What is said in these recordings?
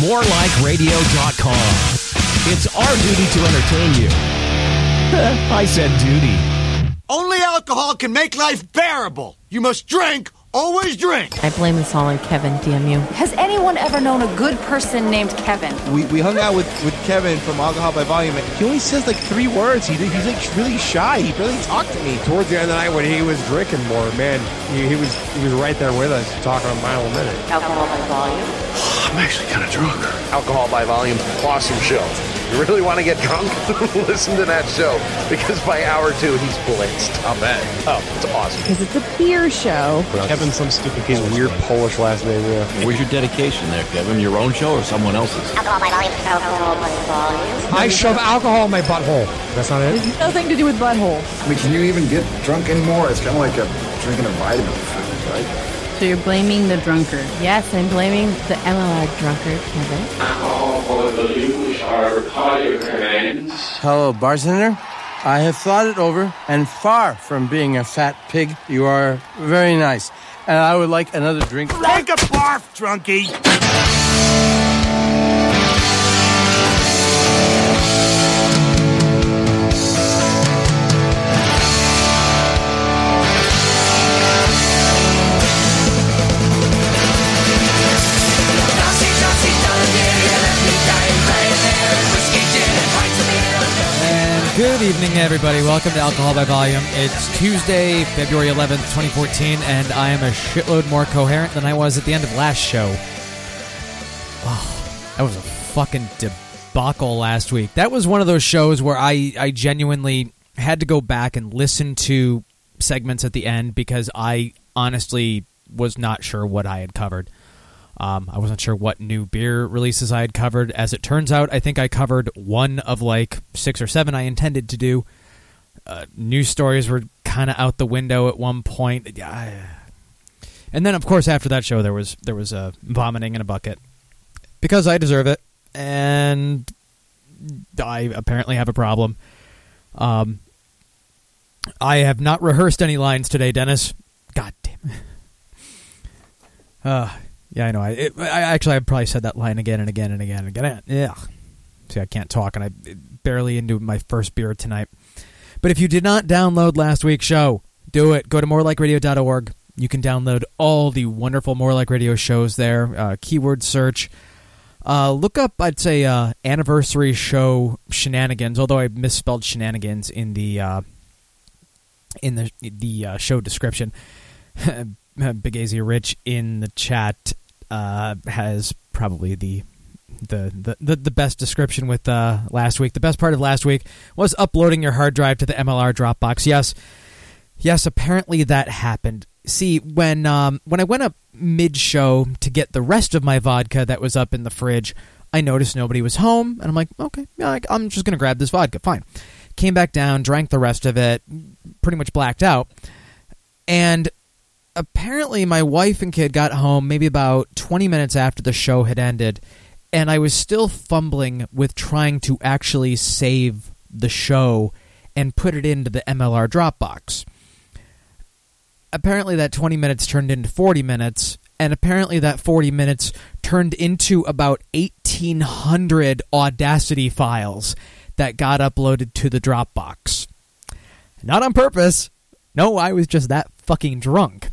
morelikeradio.com. It's our duty to entertain you. I said duty. Only alcohol can make life bearable. You must drink, always drink. I blame this all on Kevin, DMU. Has anyone ever known a good person named Kevin? We, we hung out with, with Kevin from Alcohol by Volume. and He only says like three words. He, he's like really shy. He barely talked to me. Towards the end of the night when he was drinking more, man, he, he was he was right there with us, talking a mile a minute. Alcohol by volume. I'm actually kind of drunk. Alcohol by Volume, awesome show. You really want to get drunk? Listen to that show because by hour two he's blitzed. I'll bet. Oh, it's awesome. Because it's a beer show. Kevin's some stupid. He's weird Polish last name. Yeah. Where's your dedication there, Kevin? Your own show or someone else's? Alcohol by volume. Alcohol by volume. I shove alcohol in my butthole. That's not it. Nothing to do with butthole. I mean, can you even get drunk anymore? It's kind of like a, drinking a vitamin right? So you're blaming the drunkard. Yes, I'm blaming the MLR drunkard, Kevin. Hello, bartender. I have thought it over, and far from being a fat pig, you are very nice. And I would like another drink. Take a barf, drunkie. Good evening, everybody. Welcome to Alcohol by Volume. It's Tuesday, February 11th, 2014, and I am a shitload more coherent than I was at the end of last show. Oh, that was a fucking debacle last week. That was one of those shows where I, I genuinely had to go back and listen to segments at the end because I honestly was not sure what I had covered. Um, I wasn't sure what new beer releases I had covered. As it turns out, I think I covered one of like six or seven I intended to do. Uh, news stories were kind of out the window at one point. And then, of course, after that show, there was there was uh, vomiting in a bucket because I deserve it, and I apparently have a problem. Um, I have not rehearsed any lines today, Dennis. God damn. it. Uh, yeah, I know. I, it, I actually I probably said that line again and again and again and again. Yeah. See, I can't talk, and I barely into my first beer tonight. But if you did not download last week's show, do it. Go to morelikeradio.org. You can download all the wonderful More Like Radio shows there. Uh, keyword search. Uh, look up, I'd say, uh, anniversary show shenanigans. Although I misspelled shenanigans in the uh, in the the uh, show description. Big Rich in the chat uh, has probably the, the the, the best description with uh, last week. The best part of last week was uploading your hard drive to the MLR Dropbox. Yes, yes. Apparently that happened. See, when um, when I went up mid show to get the rest of my vodka that was up in the fridge, I noticed nobody was home, and I'm like, okay, I'm just gonna grab this vodka. Fine. Came back down, drank the rest of it, pretty much blacked out, and apparently my wife and kid got home maybe about 20 minutes after the show had ended and I was still fumbling with trying to actually save the show and put it into the MLR Dropbox. Apparently that 20 minutes turned into 40 minutes and apparently that 40 minutes turned into about 1800 Audacity files that got uploaded to the Dropbox. Not on purpose. No, I was just that fucking drunk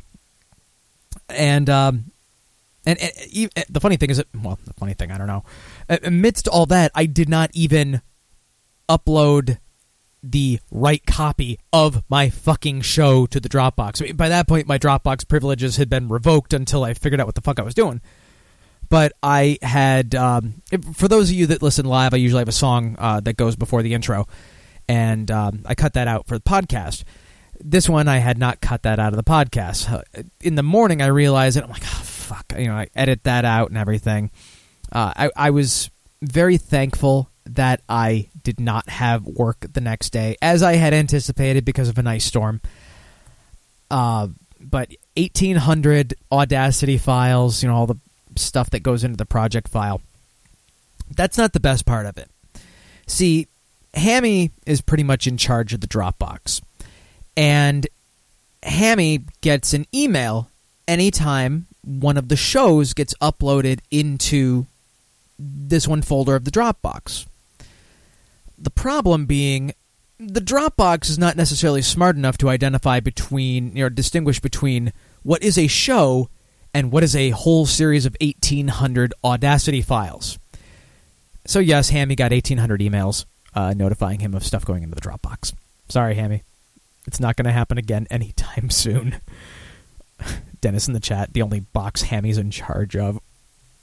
and um, and, and e- the funny thing is that well, the funny thing I don't know. Amidst all that, I did not even upload the right copy of my fucking show to the Dropbox. I mean, by that point, my Dropbox privileges had been revoked until I figured out what the fuck I was doing. But I had, um, for those of you that listen live, I usually have a song uh, that goes before the intro, and um, I cut that out for the podcast this one I had not cut that out of the podcast. Uh, In the morning, I realized it. I'm like, oh, fuck. You know, I edit that out and everything. Uh, I, I was very thankful that I did not have work the next day, as I had anticipated because of an ice storm. Uh, but 1,800 Audacity files, you know, all the stuff that goes into the project file. That's not the best part of it. See, Hammy is pretty much in charge of the Dropbox and Hammy gets an email anytime one of the shows gets uploaded into this one folder of the Dropbox. The problem being the Dropbox is not necessarily smart enough to identify between, you know, distinguish between what is a show and what is a whole series of 1800 Audacity files. So, yes, Hammy got 1800 emails uh, notifying him of stuff going into the Dropbox. Sorry, Hammy. It's not going to happen again anytime soon. Dennis in the chat, the only box Hammy's in charge of.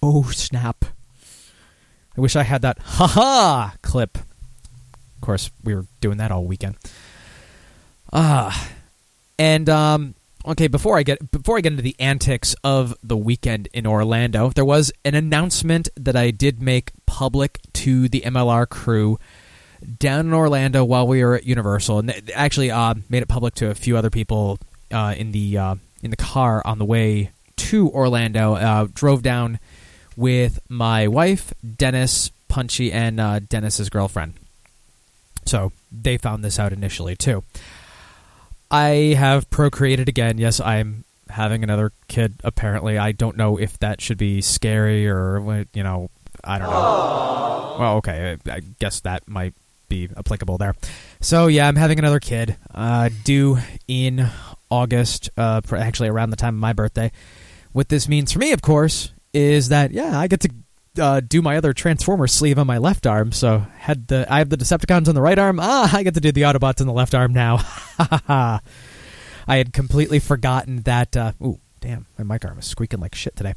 Oh, snap. I wish I had that haha clip. Of course, we were doing that all weekend. Ah. And um okay, before I get before I get into the antics of the weekend in Orlando, there was an announcement that I did make public to the MLR crew down in Orlando while we were at Universal, and actually uh, made it public to a few other people uh, in the uh, in the car on the way to Orlando. Uh, drove down with my wife, Dennis, Punchy, and uh, Dennis's girlfriend. So they found this out initially too. I have procreated again. Yes, I'm having another kid. Apparently, I don't know if that should be scary or you know, I don't know. Well, okay, I guess that might be applicable there. So yeah, I'm having another kid uh, due in August, uh, actually around the time of my birthday. What this means for me, of course, is that yeah, I get to uh, do my other Transformer sleeve on my left arm. So had the I have the Decepticons on the right arm. Ah, I get to do the Autobots on the left arm now. I had completely forgotten that. Uh, ooh, damn, my mic arm is squeaking like shit today.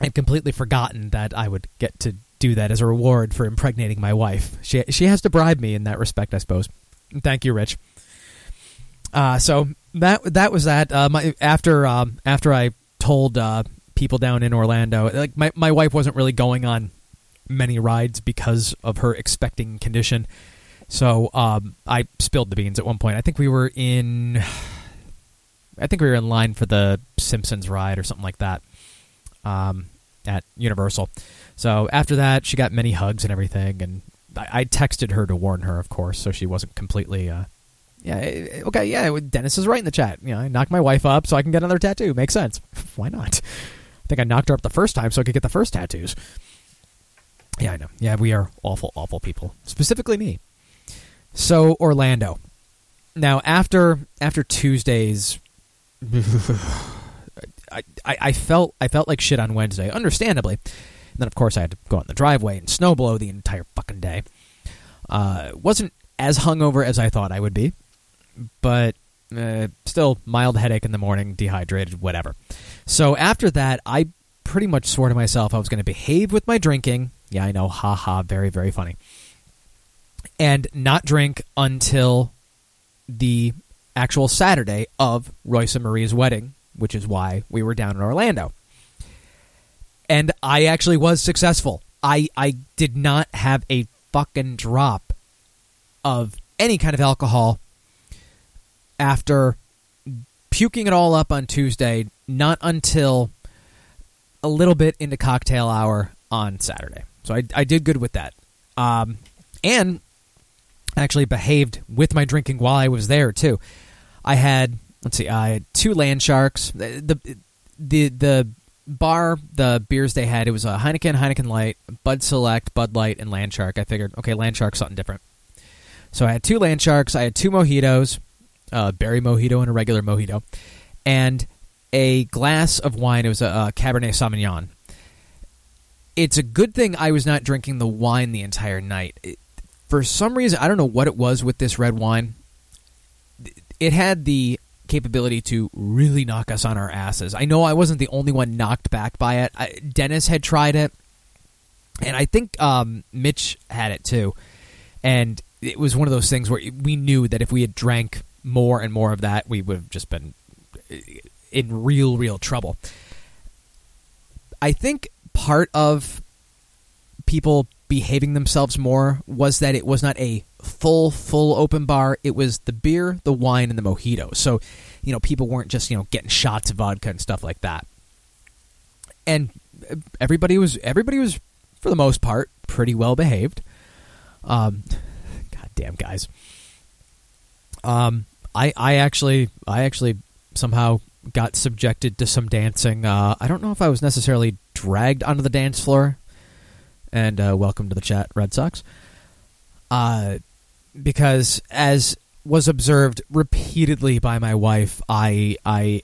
I had completely forgotten that I would get to do that as a reward for impregnating my wife. She she has to bribe me in that respect, I suppose. Thank you, Rich. Uh, so that that was that. Uh, my, after um, after I told uh, people down in Orlando, like my my wife wasn't really going on many rides because of her expecting condition. So um, I spilled the beans at one point. I think we were in, I think we were in line for the Simpsons ride or something like that um, at Universal. So after that, she got many hugs and everything, and I, I texted her to warn her, of course, so she wasn't completely. Uh, yeah, eh, eh, okay, yeah. Dennis is right in the chat. You know, I knocked my wife up so I can get another tattoo. Makes sense. Why not? I think I knocked her up the first time so I could get the first tattoos. Yeah, I know. Yeah, we are awful, awful people. Specifically me. So Orlando. Now after after Tuesdays, I, I, felt I felt like shit on Wednesday, understandably. And then of course I had to go out in the driveway and snow blow the entire fucking day. Uh, wasn't as hungover as I thought I would be, but uh, still mild headache in the morning, dehydrated, whatever. So after that, I pretty much swore to myself I was going to behave with my drinking. Yeah, I know, ha ha, very very funny. And not drink until the actual Saturday of Royce and Marie's wedding, which is why we were down in Orlando. And I actually was successful. I I did not have a fucking drop of any kind of alcohol after puking it all up on Tuesday, not until a little bit into cocktail hour on Saturday. So I, I did good with that. Um, and actually behaved with my drinking while I was there, too. I had, let's see, I had two land sharks. The, the, the, bar, the beers they had, it was a Heineken, Heineken Light, Bud Select, Bud Light, and Land Shark. I figured, okay, Land Shark's something different. So I had two land sharks. I had two mojitos, a berry mojito and a regular mojito, and a glass of wine. It was a, a Cabernet Sauvignon. It's a good thing I was not drinking the wine the entire night. It, for some reason, I don't know what it was with this red wine. It had the capability to really knock us on our asses. I know I wasn't the only one knocked back by it. I, Dennis had tried it, and I think um, Mitch had it too. And it was one of those things where we knew that if we had drank more and more of that, we would have just been in real, real trouble. I think part of people behaving themselves more was that it was not a full, full open bar. It was the beer, the wine, and the mojito. So, you know, people weren't just, you know, getting shots of vodka and stuff like that. And everybody was, everybody was, for the most part, pretty well behaved. Um, damn guys. Um, I I actually I actually somehow got subjected to some dancing. Uh, I don't know if I was necessarily dragged onto the dance floor, and uh, welcome to the chat, Red Sox. Uh, because as was observed repeatedly by my wife, I I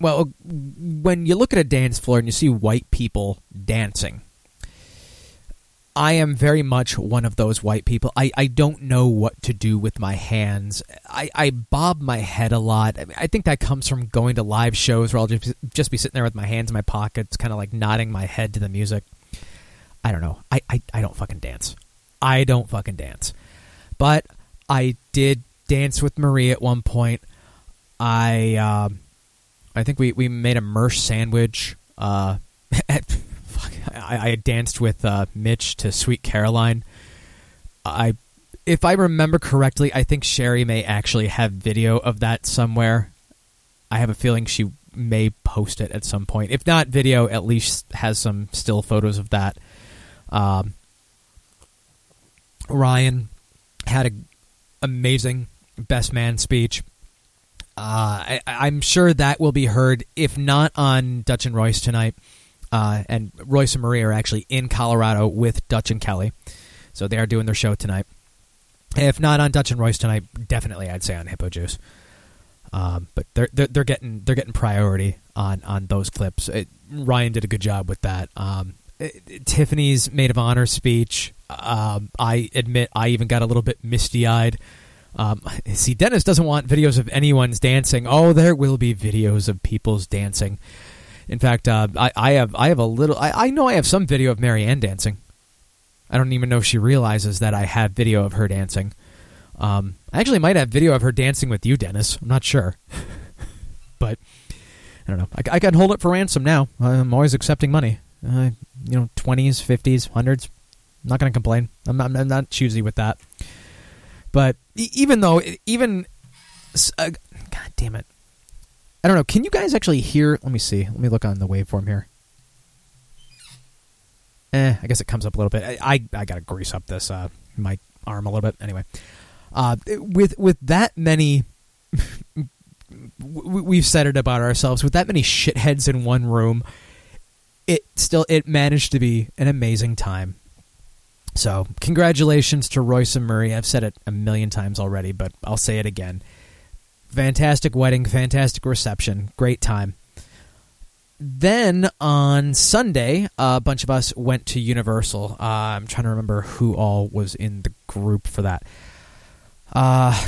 well, when you look at a dance floor and you see white people dancing, I am very much one of those white people. I, I don't know what to do with my hands. I, I bob my head a lot. I, mean, I think that comes from going to live shows where I'll just, just be sitting there with my hands in my pockets, kind of like nodding my head to the music. I don't know. I, I, I don't fucking dance. I don't fucking dance. But I did dance with Marie at one point. I um, I think we, we made a Mersh sandwich. Uh, fuck, I, I, danced with uh, Mitch to Sweet Caroline. I, if I remember correctly, I think Sherry may actually have video of that somewhere. I have a feeling she may post it at some point. If not video, at least has some still photos of that. Um, Ryan had an amazing best man speech. Uh, I, am sure that will be heard, if not on Dutch and Royce tonight. Uh, and Royce and Marie are actually in Colorado with Dutch and Kelly, so they are doing their show tonight. If not on Dutch and Royce tonight, definitely I'd say on Hippo Juice. Um, but they're, they're, they're getting they're getting priority on on those clips. It, Ryan did a good job with that. Um, it, Tiffany's maid of honor speech. Um, I admit I even got a little bit misty eyed um, see, Dennis doesn't want videos of anyone's dancing. Oh, there will be videos of people's dancing. In fact, uh, I, I, have I have a little. I, I know I have some video of Marianne dancing. I don't even know if she realizes that I have video of her dancing. Um, I actually might have video of her dancing with you, Dennis. I'm not sure, but I don't know. I, I can hold it for ransom now. I'm always accepting money. Uh, you know, twenties, fifties, hundreds. I'm not going to complain. I'm, I'm, I'm not choosy with that. But even though, even uh, God damn it, I don't know. Can you guys actually hear? Let me see. Let me look on the waveform here. Eh, I guess it comes up a little bit. I I, I gotta grease up this uh, my arm a little bit. Anyway, uh, with with that many, we've said it about ourselves. With that many shitheads in one room, it still it managed to be an amazing time. So, congratulations to Royce and Murray. I've said it a million times already, but I'll say it again. Fantastic wedding, fantastic reception, great time. Then on Sunday, a bunch of us went to Universal. Uh, I'm trying to remember who all was in the group for that. Uh,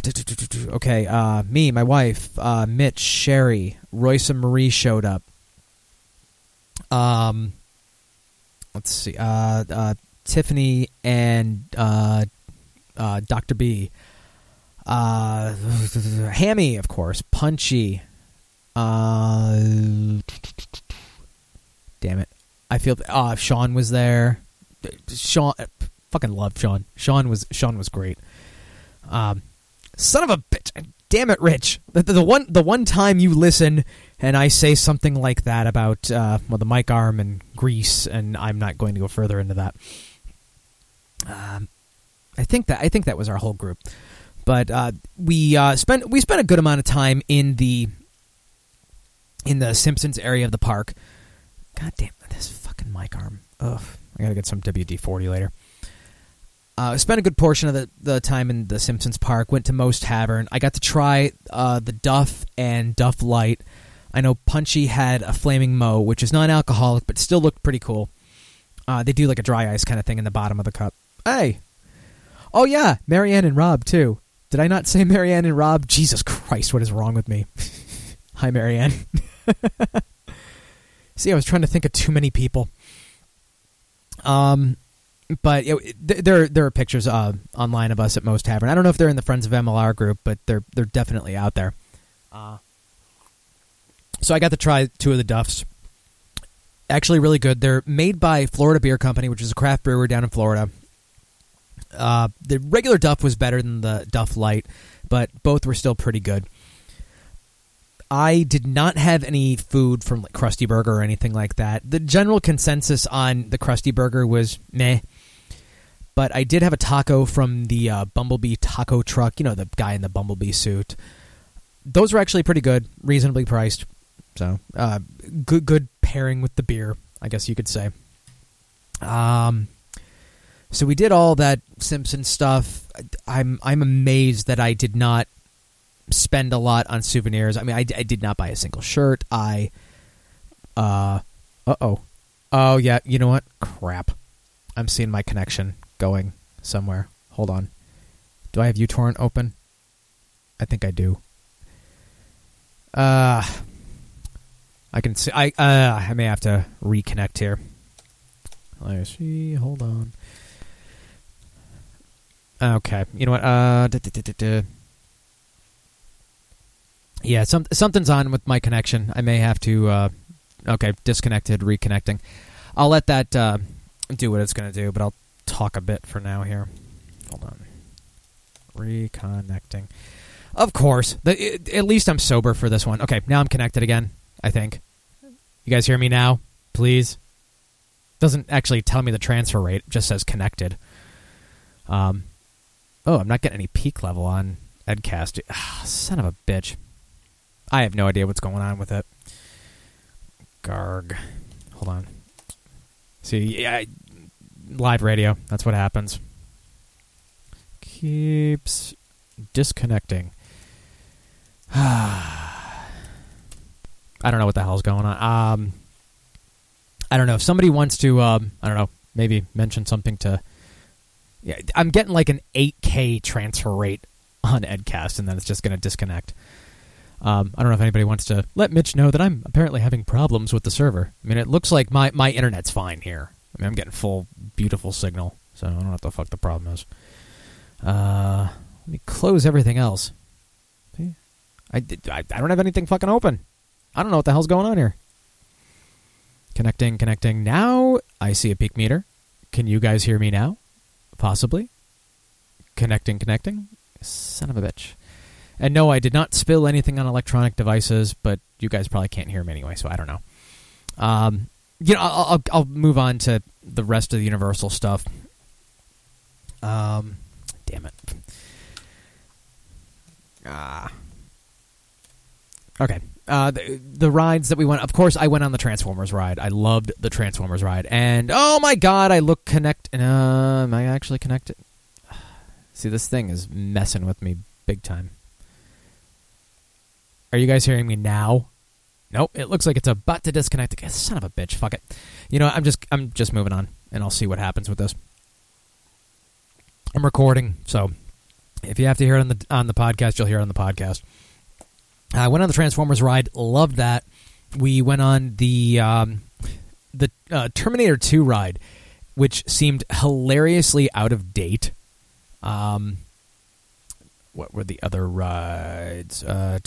okay, uh, me, my wife, uh, Mitch, Sherry, Royce and Marie showed up. Um, let's see. Uh, uh, Tiffany and uh, uh, Dr. B. Uh, Hammy, of course. Punchy. Uh, damn it. I feel. Uh, Sean was there. Sean. Fucking loved Sean. Sean was Sean was great. Um, son of a bitch. Damn it, Rich. The, the, the one the one time you listen and I say something like that about uh, well the mic arm and grease, and I'm not going to go further into that. Um, I think that I think that was our whole group, but uh, we uh, spent we spent a good amount of time in the in the Simpsons area of the park. God damn this fucking mic arm. Ugh, I gotta get some WD forty later. Uh, spent a good portion of the, the time in the Simpsons Park. Went to Moe's Tavern. I got to try uh, the Duff and Duff Light. I know Punchy had a Flaming Moe, which is non-alcoholic, but still looked pretty cool. Uh, they do like a dry ice kind of thing in the bottom of the cup. Hey. Oh yeah, Marianne and Rob too. Did I not say Marianne and Rob? Jesus Christ, what is wrong with me? Hi, Marianne. See, I was trying to think of too many people. Um, but there there are pictures uh, online of us at Moe's Tavern. I don't know if they're in the Friends of MLR group, but they're they're definitely out there. Uh, so I got to try two of the Duffs. Actually, really good. They're made by Florida Beer Company, which is a craft brewer down in Florida. Uh, the regular Duff was better than the Duff Light, but both were still pretty good. I did not have any food from like Krusty Burger or anything like that. The general consensus on the Krusty Burger was meh. But I did have a taco from the uh, Bumblebee taco truck. You know, the guy in the Bumblebee suit. Those were actually pretty good, reasonably priced. So, uh, good, good pairing with the beer, I guess you could say. Um, So we did all that Simpson stuff. I'm I'm amazed that I did not spend a lot on souvenirs. I mean, I, I did not buy a single shirt. I uh uh oh oh yeah. You know what? Crap. I'm seeing my connection going somewhere. Hold on. Do I have uTorrent open? I think I do. Uh I can see. I uh, I may have to reconnect here. Let's see. Hold on. Okay. You know what? Uh, duh, duh, duh. yeah. Some something's on with my connection. I may have to. Uh, okay, disconnected, reconnecting. I'll let that uh, do what it's going to do, but I'll talk a bit for now here. Hold on. Reconnecting. Of course. The, it, at least I'm sober for this one. Okay, now I'm connected again. I think. You guys hear me now? Please. Doesn't actually tell me the transfer rate. Just says connected. Um. Oh, I'm not getting any peak level on Edcast. Ah, son of a bitch. I have no idea what's going on with it. Garg. Hold on. See, yeah, live radio. That's what happens. Keeps disconnecting. I don't know what the hell's going on. Um, I don't know if somebody wants to. Um, I don't know. Maybe mention something to. Yeah, I'm getting like an 8K transfer rate on Edcast, and then it's just going to disconnect. Um, I don't know if anybody wants to let Mitch know that I'm apparently having problems with the server. I mean, it looks like my, my internet's fine here. I mean, I'm getting full, beautiful signal, so I don't know what the fuck the problem is. Uh, let me close everything else. I, I, I don't have anything fucking open. I don't know what the hell's going on here. Connecting, connecting. Now I see a peak meter. Can you guys hear me now? Possibly. Connecting, connecting. Son of a bitch. And no, I did not spill anything on electronic devices, but you guys probably can't hear me anyway, so I don't know. Um, you know, I'll, I'll, I'll move on to the rest of the Universal stuff. Um, damn it. Ah. Okay. Uh, the, the rides that we went, of course, I went on the Transformers ride. I loved the Transformers ride, and oh my god, I look connect. Uh, am I actually connected? See, this thing is messing with me big time. Are you guys hearing me now? Nope. It looks like it's about to disconnect. Son of a bitch. Fuck it. You know, I'm just I'm just moving on, and I'll see what happens with this. I'm recording, so if you have to hear it on the on the podcast, you'll hear it on the podcast. I went on the Transformers ride, loved that. We went on the um, the uh, Terminator 2 ride, which seemed hilariously out of date. Um, what were the other rides? Uh,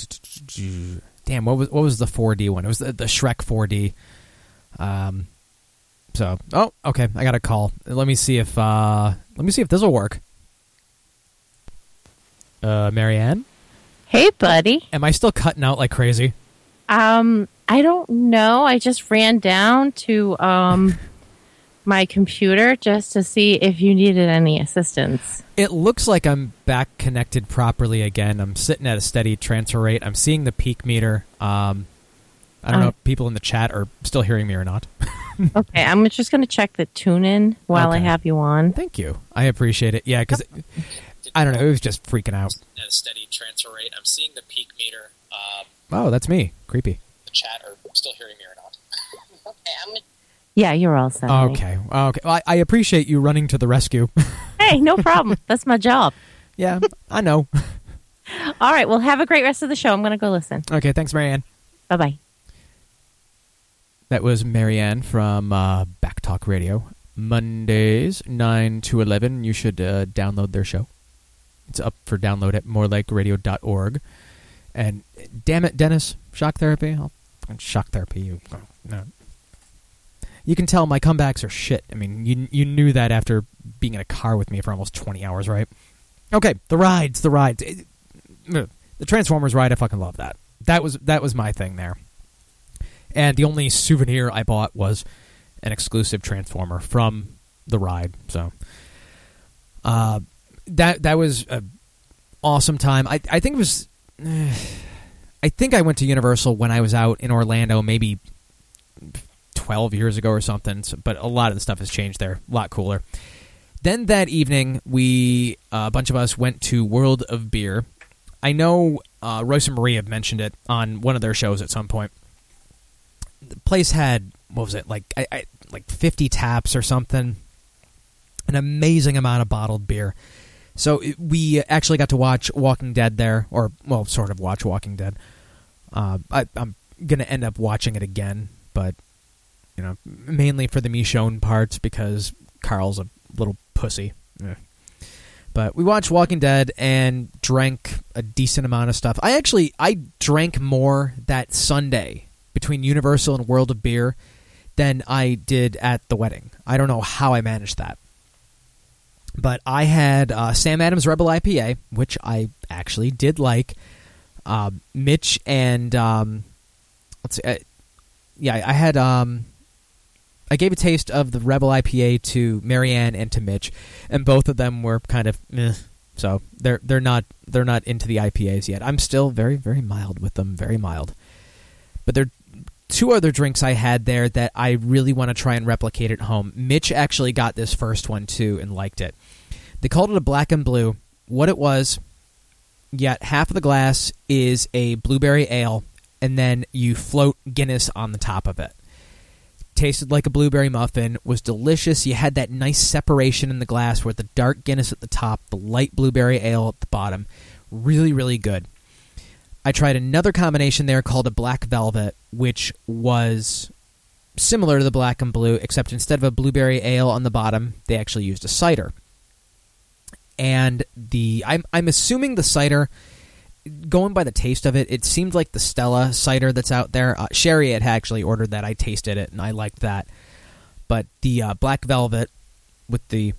damn, what was what was the 4D one? It was the, the Shrek 4D. Um, so oh, okay, I got a call. Let me see if uh, let me see if this will work. Uh, Marianne, Hey, buddy. am I still cutting out like crazy? Um, I don't know. I just ran down to um my computer just to see if you needed any assistance. It looks like I'm back connected properly again. I'm sitting at a steady transfer rate. I'm seeing the peak meter. Um, I don't know Uh. if people in the chat are still hearing me or not. Okay, I'm just going to check the tune in while I have you on. Thank you. I appreciate it. Yeah, because I don't know. It was just freaking out. At a steady transfer rate. I'm seeing the peak meter. Um, Oh, that's me. Creepy. the chat are still hearing me or not. okay, I'm gonna Yeah, you're all set. Okay. Okay. Well, I, I appreciate you running to the rescue. Hey, no problem. That's my job. yeah, I know. All right, well, have a great rest of the show. I'm going to go listen. Okay. Thanks, Marianne. Bye bye. That was Marianne from uh, Backtalk Radio. Mondays, 9 to 11. You should uh, download their show. It's up for download at morelikeradio.org. And damn it, Dennis, shock therapy. I'll shock therapy you. No. You can tell my comebacks are shit. I mean, you you knew that after being in a car with me for almost 20 hours, right? Okay, the rides, the rides. The Transformers ride, I fucking love that. That was that was my thing there. And the only souvenir I bought was an exclusive Transformer from the ride. So uh, that that was a awesome time. I I think it was. I think I went to Universal when I was out in Orlando, maybe twelve years ago or something. So, but a lot of the stuff has changed there. A lot cooler. Then that evening, we uh, a bunch of us went to World of Beer. I know uh, Royce and Marie have mentioned it on one of their shows at some point. The place had what was it like? I, I, like fifty taps or something. An amazing amount of bottled beer. So we actually got to watch Walking Dead there, or well, sort of watch Walking Dead. Uh, I, I'm gonna end up watching it again, but you know, mainly for the Michonne parts because Carl's a little pussy. Eh. But we watched Walking Dead and drank a decent amount of stuff. I actually I drank more that Sunday between Universal and World of Beer than I did at the wedding. I don't know how I managed that. But I had uh, Sam Adams Rebel IPA, which I actually did like. Uh, Mitch and um, let's see, yeah, I had um, I gave a taste of the Rebel IPA to Marianne and to Mitch, and both of them were kind of meh. So they're they're not they're not into the IPAs yet. I'm still very very mild with them, very mild. But there are two other drinks I had there that I really want to try and replicate at home. Mitch actually got this first one too and liked it. They called it a black and blue. What it was, yet half of the glass is a blueberry ale, and then you float Guinness on the top of it tasted like a blueberry muffin, was delicious. You had that nice separation in the glass with the dark Guinness at the top, the light blueberry ale at the bottom. Really, really good. I tried another combination there called a black velvet, which was similar to the black and blue, except instead of a blueberry ale on the bottom, they actually used a cider. And the I'm I'm assuming the cider going by the taste of it, it seemed like the Stella cider that's out there. Uh, Sherry had actually ordered that. I tasted it and I liked that. But the uh, Black Velvet with the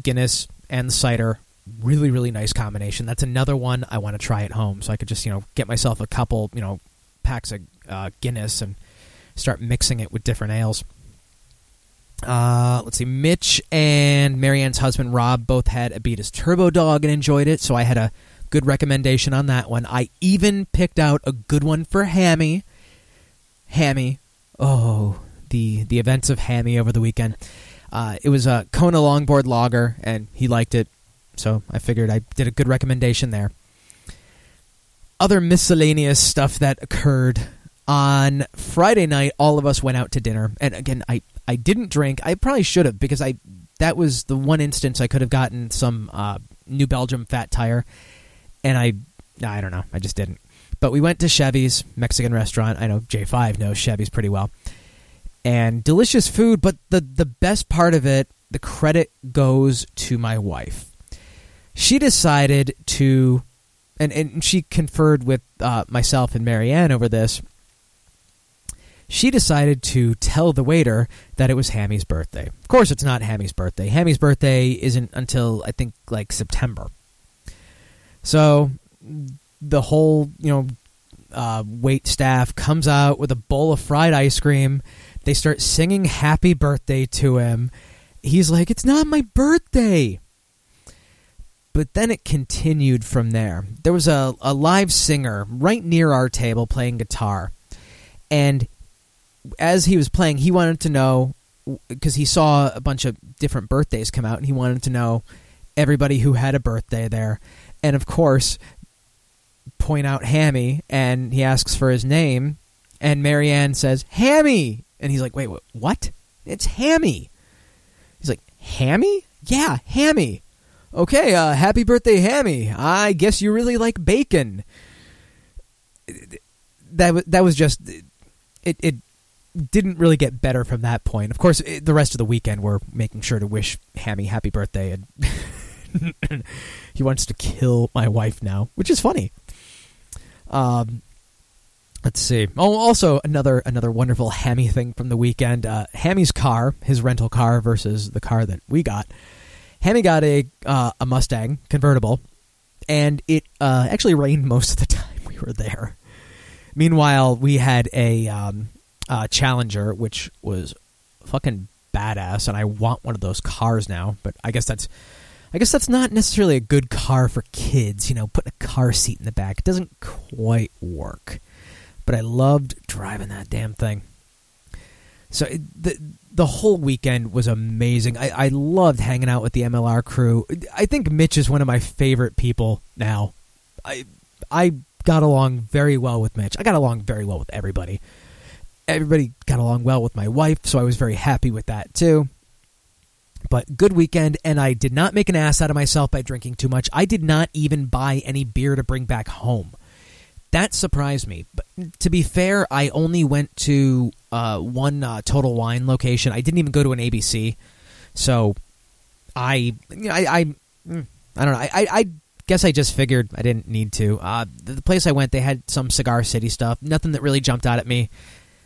Guinness and the cider, really, really nice combination. That's another one I want to try at home. So I could just, you know, get myself a couple, you know, packs of uh, Guinness and start mixing it with different ales. Uh, let's see. Mitch and Marianne's husband Rob both had Abita's Turbo Dog and enjoyed it. So I had a good recommendation on that one. I even picked out a good one for Hammy. Hammy. Oh, the the events of Hammy over the weekend. Uh, it was a Kona longboard lager, and he liked it, so I figured I did a good recommendation there. Other miscellaneous stuff that occurred on Friday night. All of us went out to dinner, and again, I I didn't drink. I probably should have because I that was the one instance I could have gotten some uh, New Belgium fat tire and I, I don't know, I just didn't. But we went to Chevy's Mexican restaurant. I know J5 knows Chevy's pretty well, and delicious food. But the the best part of it, the credit goes to my wife. She decided to, and and she conferred with uh, myself and Marianne over this. She decided to tell the waiter that it was Hammy's birthday. Of course, it's not Hammy's birthday. Hammy's birthday isn't until I think like September. So the whole, you know, uh, wait staff comes out with a bowl of fried ice cream. They start singing happy birthday to him. He's like, It's not my birthday. But then it continued from there. There was a, a live singer right near our table playing guitar. And as he was playing, he wanted to know because he saw a bunch of different birthdays come out and he wanted to know everybody who had a birthday there and of course point out Hammy, and he asks for his name, and Marianne says Hammy, and he's like, wait, what? It's Hammy. He's like, Hammy? Yeah, Hammy. Okay, uh, happy birthday, Hammy. I guess you really like bacon. That that was just it. It didn't really get better from that point. Of course, it, the rest of the weekend we're making sure to wish Hammy happy birthday and. he wants to kill my wife now, which is funny. Um, let's see. Oh, also another another wonderful Hammy thing from the weekend. Uh, Hammy's car, his rental car versus the car that we got. Hammy got a uh, a Mustang convertible, and it uh, actually rained most of the time we were there. Meanwhile, we had a um, Uh, Challenger, which was fucking badass, and I want one of those cars now. But I guess that's I guess that's not necessarily a good car for kids, you know, putting a car seat in the back. It doesn't quite work. But I loved driving that damn thing. So it, the the whole weekend was amazing. I, I loved hanging out with the MLR crew. I think Mitch is one of my favorite people now. I I got along very well with Mitch. I got along very well with everybody. Everybody got along well with my wife, so I was very happy with that too. But good weekend, and I did not make an ass out of myself by drinking too much. I did not even buy any beer to bring back home. That surprised me. But to be fair, I only went to uh, one uh, Total Wine location. I didn't even go to an ABC. So I, I, I, mm, I don't know. I, I, I guess I just figured I didn't need to. Uh, the place I went, they had some Cigar City stuff. Nothing that really jumped out at me.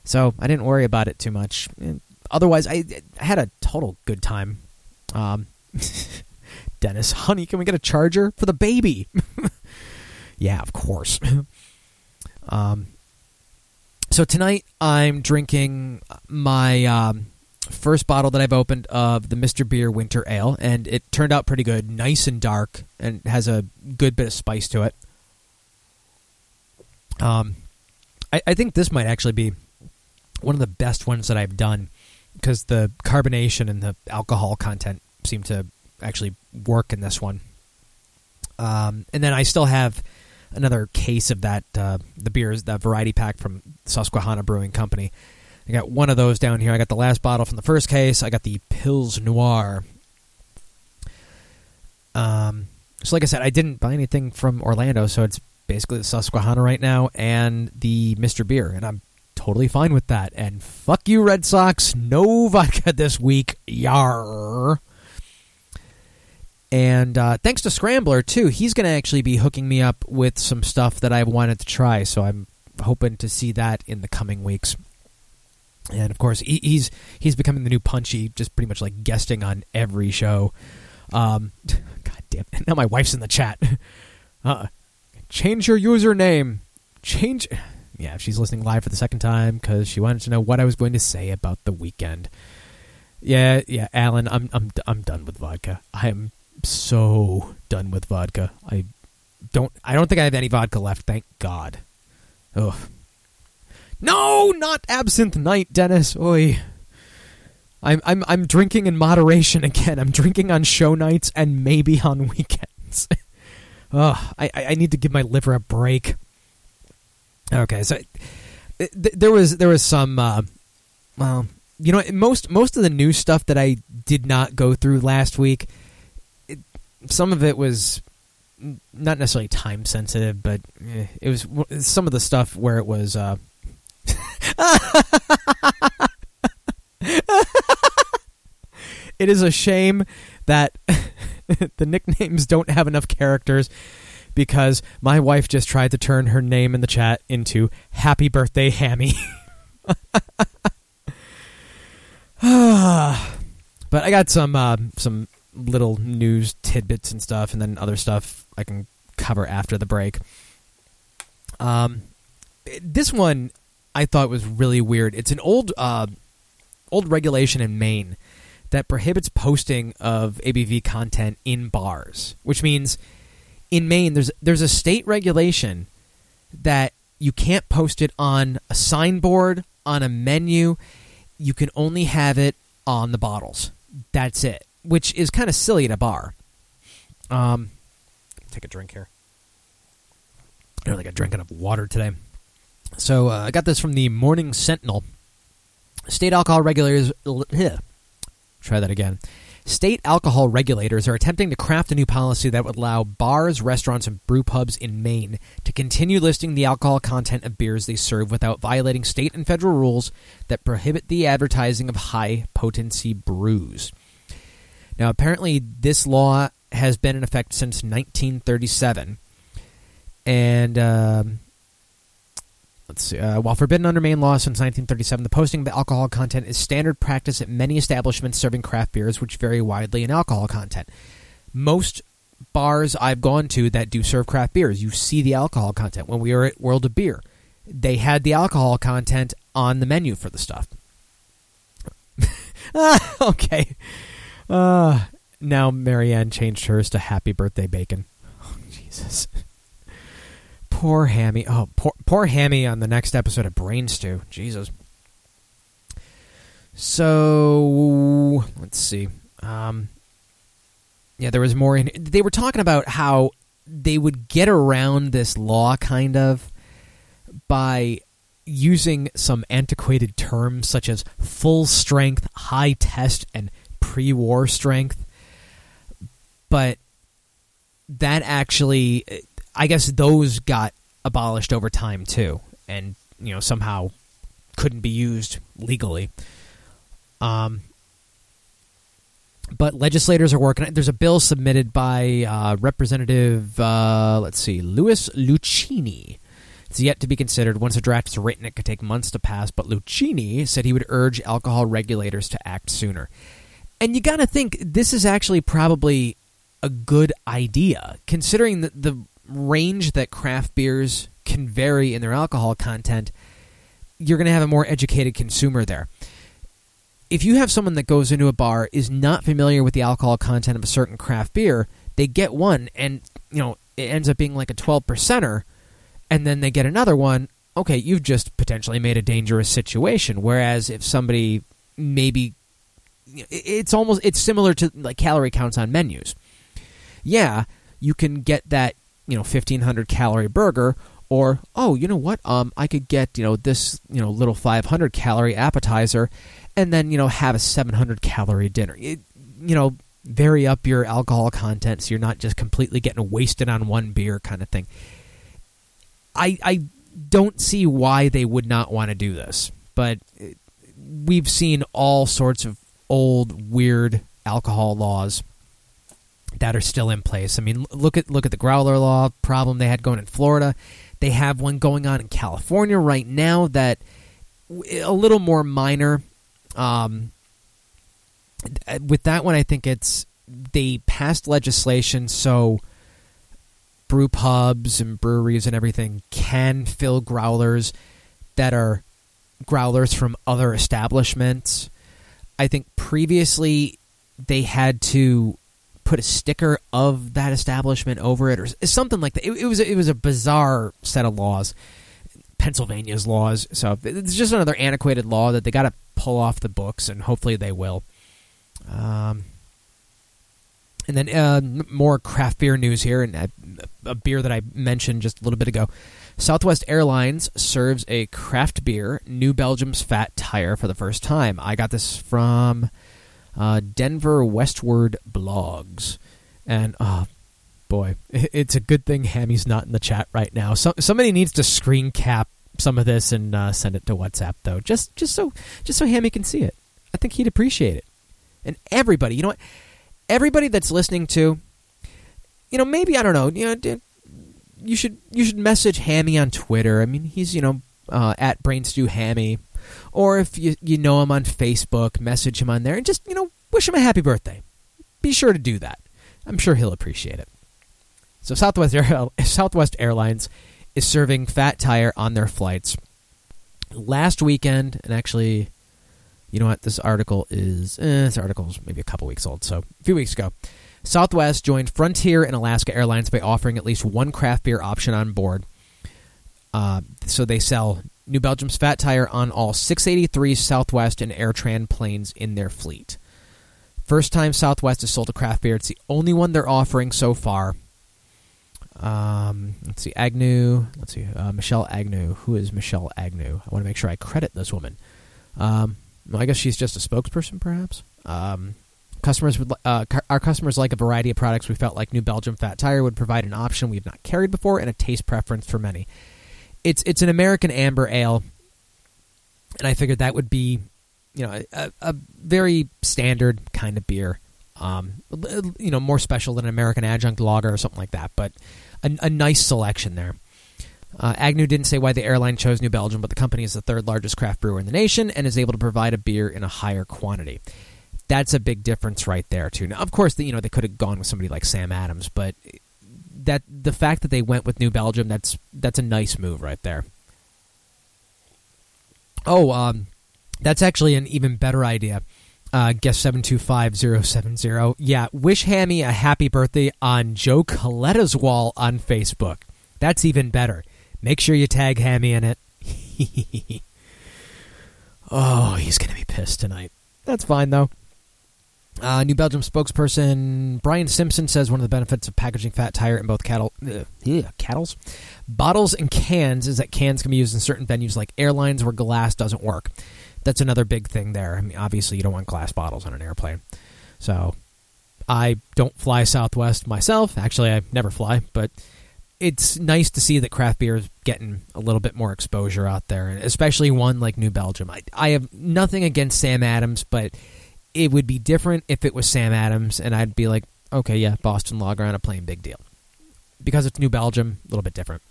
So I didn't worry about it too much. Otherwise, I, I had a total good time. Um, Dennis, honey, can we get a charger for the baby? yeah, of course. um, so tonight I'm drinking my um, first bottle that I've opened of the Mr. Beer Winter Ale, and it turned out pretty good, nice and dark, and has a good bit of spice to it. Um, I, I think this might actually be one of the best ones that I've done because the carbonation and the alcohol content seem to actually work in this one. Um, and then I still have another case of that uh, the beers that variety pack from Susquehanna Brewing Company. I got one of those down here. I got the last bottle from the first case. I got the Pils Noir. Um, so like I said, I didn't buy anything from Orlando, so it's basically the Susquehanna right now and the Mister Beer, and I'm totally fine with that. And fuck you, Red Sox. No vodka this week. Yar. And uh, thanks to Scrambler too, he's going to actually be hooking me up with some stuff that I've wanted to try. So I'm hoping to see that in the coming weeks. And of course, he, he's he's becoming the new Punchy, just pretty much like guesting on every show. Um, God damn! Now my wife's in the chat. Uh, change your username. Change. Yeah, if she's listening live for the second time because she wanted to know what I was going to say about the weekend. Yeah, yeah, Alan, I'm I'm I'm done with vodka. I am so done with vodka. I don't I don't think I have any vodka left, thank God. Ugh. No, not absinthe night, Dennis. Oi. I'm I'm I'm drinking in moderation again. I'm drinking on show nights and maybe on weekends. Ugh, I I need to give my liver a break. Okay, so th- there was there was some uh, well, you know, most most of the new stuff that I did not go through last week some of it was not necessarily time sensitive, but eh, it was some of the stuff where it was. Uh, it is a shame that the nicknames don't have enough characters because my wife just tried to turn her name in the chat into Happy Birthday Hammy. but I got some uh, some little news tidbits and stuff, and then other stuff I can cover after the break. Um, this one I thought was really weird. It's an old uh, old regulation in Maine that prohibits posting of ABV content in bars, which means in Maine there's there's a state regulation that you can't post it on a signboard, on a menu. You can only have it on the bottles. That's it which is kind of silly at a bar. Um, take a drink here. I don't think I drank enough water today. So uh, I got this from the Morning Sentinel. State alcohol regulators. Ugh, try that again. State alcohol regulators are attempting to craft a new policy that would allow bars, restaurants, and brew pubs in Maine to continue listing the alcohol content of beers they serve without violating state and federal rules that prohibit the advertising of high potency brews. Now, apparently, this law has been in effect since 1937. And um, let's see. Uh, while forbidden under Maine law since 1937, the posting of the alcohol content is standard practice at many establishments serving craft beers, which vary widely in alcohol content. Most bars I've gone to that do serve craft beers, you see the alcohol content. When we were at World of Beer, they had the alcohol content on the menu for the stuff. ah, okay. Uh, now Marianne changed hers to Happy Birthday Bacon. Oh, Jesus. Poor Hammy. Oh, poor, poor Hammy on the next episode of Brain Stew. Jesus. So let's see. Um, yeah, there was more. In, they were talking about how they would get around this law kind of by using some antiquated terms such as full strength, high test, and pre war strength. But that actually, I guess those got abolished over time too, and you know somehow couldn't be used legally. Um, but legislators are working. There's a bill submitted by uh, Representative, uh, let's see, Louis Lucchini. It's yet to be considered. Once a draft is written, it could take months to pass. But Lucchini said he would urge alcohol regulators to act sooner. And you got to think this is actually probably a good idea, considering the, the range that craft beers can vary in their alcohol content. You're going to have a more educated consumer there if you have someone that goes into a bar is not familiar with the alcohol content of a certain craft beer, they get one and you know it ends up being like a 12 percenter, and then they get another one. Okay, you've just potentially made a dangerous situation. Whereas if somebody maybe it's almost it's similar to like calorie counts on menus. Yeah, you can get that you know 1500 calorie burger or oh you know what um i could get you know this you know little 500 calorie appetizer and then you know have a 700 calorie dinner. It, you know, vary up your alcohol content so you're not just completely getting wasted on one beer kind of thing. I I don't see why they would not want to do this, but we've seen all sorts of old weird alcohol laws that are still in place. I mean, look at look at the growler law problem they had going in Florida. They have one going on in California right now that a little more minor um, with that one, I think it's they passed legislation so brew pubs and breweries and everything can fill growlers that are growlers from other establishments. I think previously they had to put a sticker of that establishment over it or something like that. It, it was it was a bizarre set of laws. Pennsylvania's laws. So it's just another antiquated law that they got to pull off the books, and hopefully they will. Um, and then uh, more craft beer news here, and a, a, beer that I mentioned just a little bit ago. Southwest Airlines serves a craft beer, New Belgium's Fat Tire, for the first time. I got this from uh, Denver Westward Blogs, and oh boy, it's a good thing Hammy's not in the chat right now. So, somebody needs to screen cap some of this and uh, send it to WhatsApp though, just just so just so Hammy can see it. I think he'd appreciate it. And everybody, you know what? Everybody that's listening to, you know, maybe I don't know, you know, you should you should message Hammy on Twitter. I mean, he's you know uh, at Brainstew Hammy, or if you you know him on Facebook, message him on there and just you know wish him a happy birthday. Be sure to do that. I'm sure he'll appreciate it. So Southwest Air, Southwest Airlines is serving Fat Tire on their flights. Last weekend, and actually, you know what? This article is eh, this article is maybe a couple weeks old, so a few weeks ago. Southwest joined Frontier and Alaska Airlines by offering at least one craft beer option on board. Uh, so they sell New Belgium's Fat Tire on all 683 Southwest and AirTran planes in their fleet. First time Southwest has sold a craft beer. It's the only one they're offering so far. Um, let's see, Agnew. Let's see, uh, Michelle Agnew. Who is Michelle Agnew? I want to make sure I credit this woman. Um, well, I guess she's just a spokesperson, perhaps. Um, customers would uh, our customers like a variety of products. We felt like New Belgium Fat Tire would provide an option we've not carried before and a taste preference for many. It's it's an American amber ale, and I figured that would be, you know, a, a very standard kind of beer. Um, you know, more special than an American adjunct lager or something like that, but a, a nice selection there. Uh, Agnew didn't say why the airline chose New Belgium, but the company is the third largest craft brewer in the nation and is able to provide a beer in a higher quantity. That's a big difference right there too. Now, of course, the, you know they could have gone with somebody like Sam Adams, but that the fact that they went with New Belgium that's that's a nice move right there. Oh, um, that's actually an even better idea. Uh, guest 725070. Yeah, wish Hammy a happy birthday on Joe Coletta's wall on Facebook. That's even better. Make sure you tag Hammy in it. Oh, he's to be pissed tonight. That's fine, though. Uh, New Belgium spokesperson Brian Simpson says one of the benefits of packaging fat tire in both cattle, uh, yeah, cattles, bottles and cans is that cans can be used in certain venues like airlines where glass doesn't work. That's another big thing there. I mean, obviously you don't want glass bottles on an airplane. So I don't fly Southwest myself. Actually, I never fly, but it's nice to see that craft beer is getting a little bit more exposure out there, and especially one like New Belgium. I, I have nothing against Sam Adams, but it would be different if it was Sam Adams, and I'd be like, okay, yeah, Boston Lager on a plane big deal. Because it's New Belgium, a little bit different.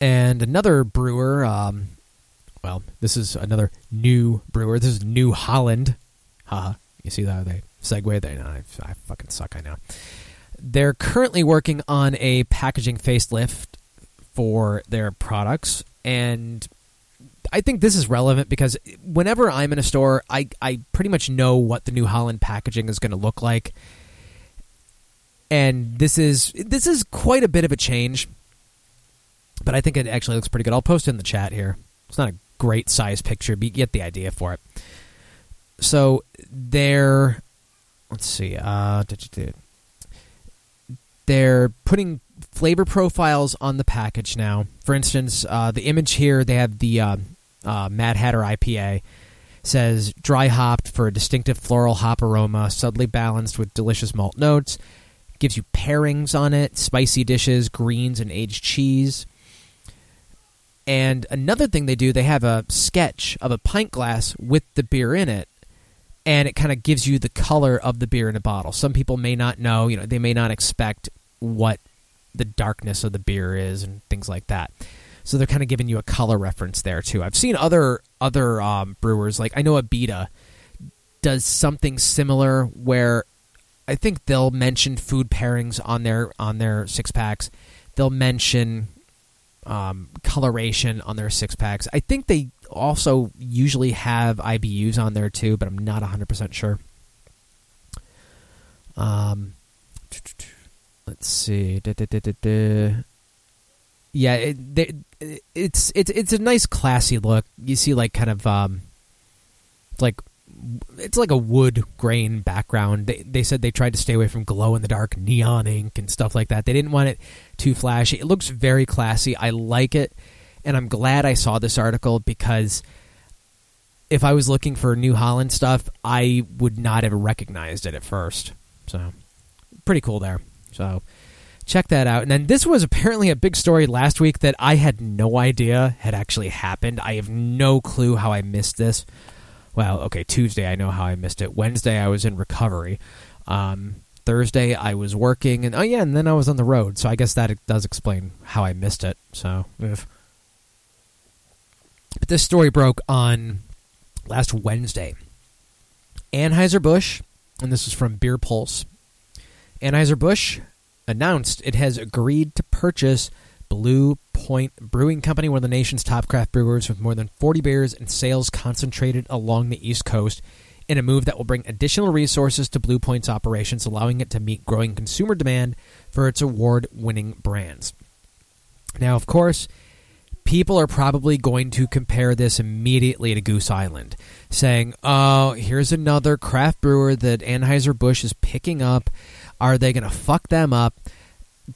And another brewer, um, well, this is another new brewer. This is New Holland. Haha. You see that? They segue there. No, I, I fucking suck, I know. They're currently working on a packaging facelift for their products, and I think this is relevant because whenever I'm in a store, I, I pretty much know what the New Holland packaging is going to look like. And this is this is quite a bit of a change, but I think it actually looks pretty good. I'll post it in the chat here. It's not a great size picture, but you get the idea for it. So they're let's see, uh, they're putting flavor profiles on the package now. For instance, uh, the image here they have the uh, uh, Mad Hatter IPA says dry hopped for a distinctive floral hop aroma, subtly balanced with delicious malt notes. Gives you pairings on it, spicy dishes, greens, and aged cheese. And another thing they do, they have a sketch of a pint glass with the beer in it, and it kind of gives you the color of the beer in a bottle. Some people may not know, you know, they may not expect what the darkness of the beer is and things like that. So they're kind of giving you a color reference there too. I've seen other other um, brewers like I know Abita does something similar where I think they'll mention food pairings on their on their six packs. They'll mention um, coloration on their six packs. I think they also usually have IBUs on there too, but I'm not 100% sure. Um, let's see. Da, da, da, yeah, it, they, it's it's it's a nice classy look. You see like kind of um like it's like a wood grain background. They, they said they tried to stay away from glow in the dark neon ink and stuff like that. They didn't want it too flashy. It looks very classy. I like it, and I'm glad I saw this article because if I was looking for New Holland stuff, I would not have recognized it at first. So pretty cool there. So check that out. And then this was apparently a big story last week that I had no idea had actually happened. I have no clue how I missed this well, okay, Tuesday I know how I missed it. Wednesday I was in recovery. Um, Thursday I was working, and oh yeah, and then I was on the road. So I guess that does explain how I missed it. So, if. but this story broke on last Wednesday. Anheuser Busch, and this is from Beer Pulse. Anheuser Busch announced it has agreed to purchase Blue Point Brewing Company, one of the nation's top craft brewers with more than 40 beers and sales concentrated along the East Coast, in a move that will bring additional resources to Blue Point's operations, allowing it to meet growing consumer demand for its award winning brands. Now, of course, people are probably going to compare this immediately to Goose Island, saying, oh, here's another craft brewer that Anheuser-Busch is picking up. Are they going to fuck them up?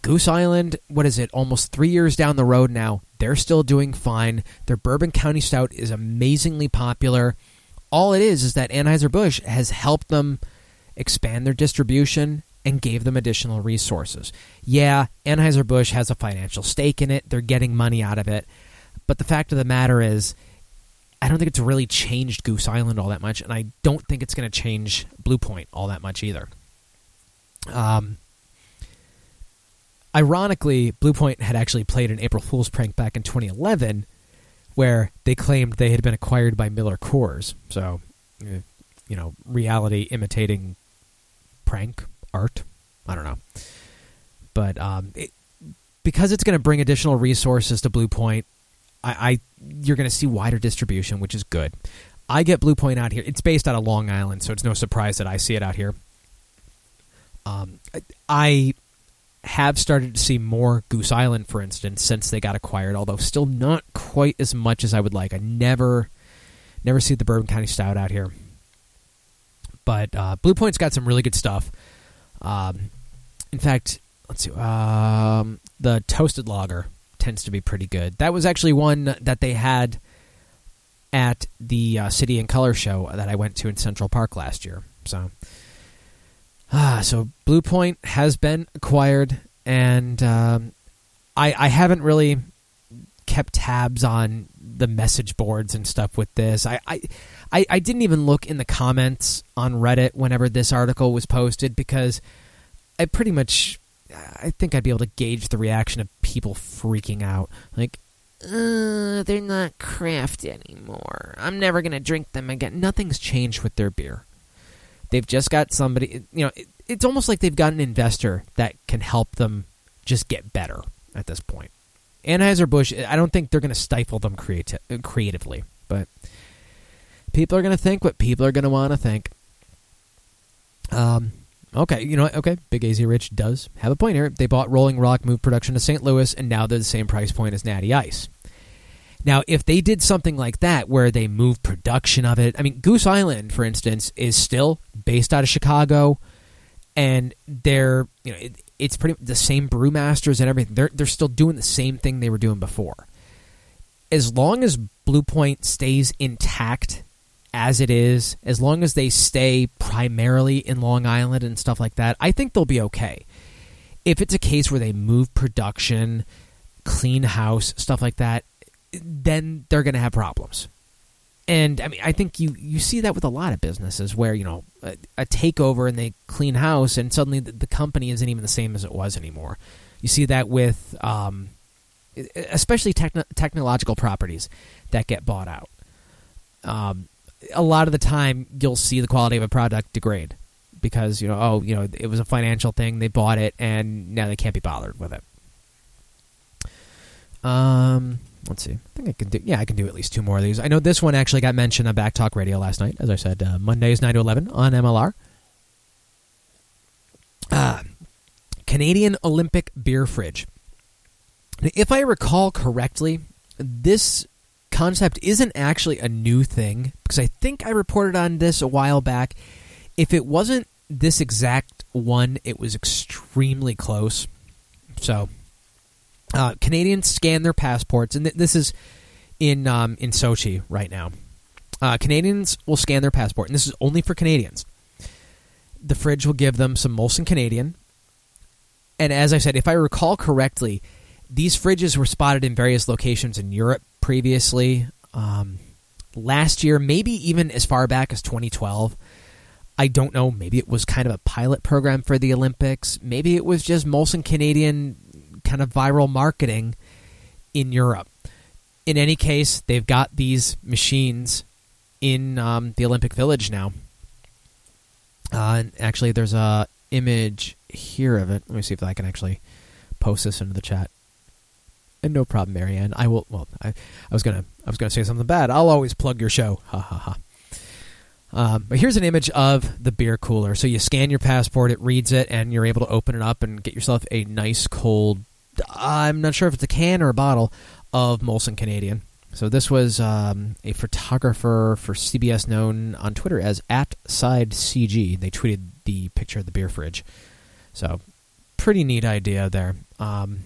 Goose Island, what is it? Almost three years down the road now. They're still doing fine. Their Bourbon County Stout is amazingly popular. All it is is that Anheuser-Busch has helped them expand their distribution and gave them additional resources. Yeah, Anheuser-Busch has a financial stake in it. They're getting money out of it. But the fact of the matter is, I don't think it's really changed Goose Island all that much, and I don't think it's going to change Blue Point all that much either. Um, Ironically, Bluepoint had actually played an April Fool's prank back in 2011 where they claimed they had been acquired by Miller Coors. So, eh, you know, reality imitating prank art. I don't know. But um, it, because it's going to bring additional resources to Bluepoint, I, I you're going to see wider distribution, which is good. I get Bluepoint out here. It's based out of Long Island, so it's no surprise that I see it out here. Um, I have started to see more Goose Island, for instance, since they got acquired, although still not quite as much as I would like. I never Never see the Bourbon County Stout out here. But uh, Blue Point's got some really good stuff. Um, in fact, let's see. Um, the Toasted Lager tends to be pretty good. That was actually one that they had at the uh, City and Colour show that I went to in Central Park last year. So, ah, so Blue Point has been acquired, and um, I I haven't really kept tabs on the message boards and stuff with this. I, I I didn't even look in the comments on Reddit whenever this article was posted because I pretty much I think I'd be able to gauge the reaction of people freaking out. Like, uh, they're not craft anymore. I'm never to drink them again. Nothing's changed with their beer. They've just got somebody, you know, it, it's almost like they've got an investor that can help them just get better at this point. Anheuser-Busch, I don't think they're going to stifle them creati- creatively, but people are going to think what people are going to want to think. Um, okay, you know what? Okay, Big AZ Rich does have a point here. They bought Rolling Rock, moved production to St. Louis, and now they're the same price point as Natty Ice. Now, if they did something like that where they move production of it, I mean, Goose Island, for instance, is still based out of Chicago, and they're you know it, it's pretty the same brewmasters and everything. They're they're still doing the same thing they were doing before. As long as Blue Point stays intact as it is, as long as they stay primarily in Long Island and stuff like that, I think they'll be okay. If it's a case where they move production, clean house, stuff like that, then they're going to have problems. And I mean, I think you you see that with a lot of businesses where you know a, a takeover and they clean house, and suddenly the, the, company isn't even the same as it was anymore. You see that with um, especially techno- technological properties that get bought out. Um, a lot of the time, you'll see the quality of a product degrade because you know, oh, you know, it was a financial thing. They bought it, and now they can't be bothered with it. Um, let's see. I think I can do. Yeah, I can do at least two more of these. I know this one actually got mentioned on Back Talk Radio last night. As I said, uh, Mondays nine to eleven on MLR. Uh, Canadian Olympic beer fridge. If I recall correctly, this concept isn't actually a new thing because I think I reported on this a while back. If it wasn't this exact one, it was extremely close. So uh, Canadians scan their passports, and th- this is in um, in Sochi right now. Uh, Canadians will scan their passport, and this is only for Canadians. The fridge will give them some Molson Canadian, and as I said, if I recall correctly, these fridges were spotted in various locations in Europe previously. Um, last year, maybe even as far back as 2012. I don't know. Maybe it was kind of a pilot program for the Olympics. Maybe it was just Molson Canadian kind of viral marketing in Europe. In any case, they've got these machines in um, the Olympic Village now. Uh, and actually, there's a image here of it. Let me see if I can actually post this into the chat. And no problem, Marianne. I will. Well, I, I was gonna. I was gonna say something bad. I'll always plug your show. Ha ha ha. Um, but here's an image of the beer cooler. So you scan your passport, it reads it, and you're able to open it up and get yourself a nice cold I'm not sure if it's a can or a bottle of Molson Canadian. So this was um, a photographer for CBS known on Twitter as at side CG. They tweeted the picture of the beer fridge. So pretty neat idea there. Um,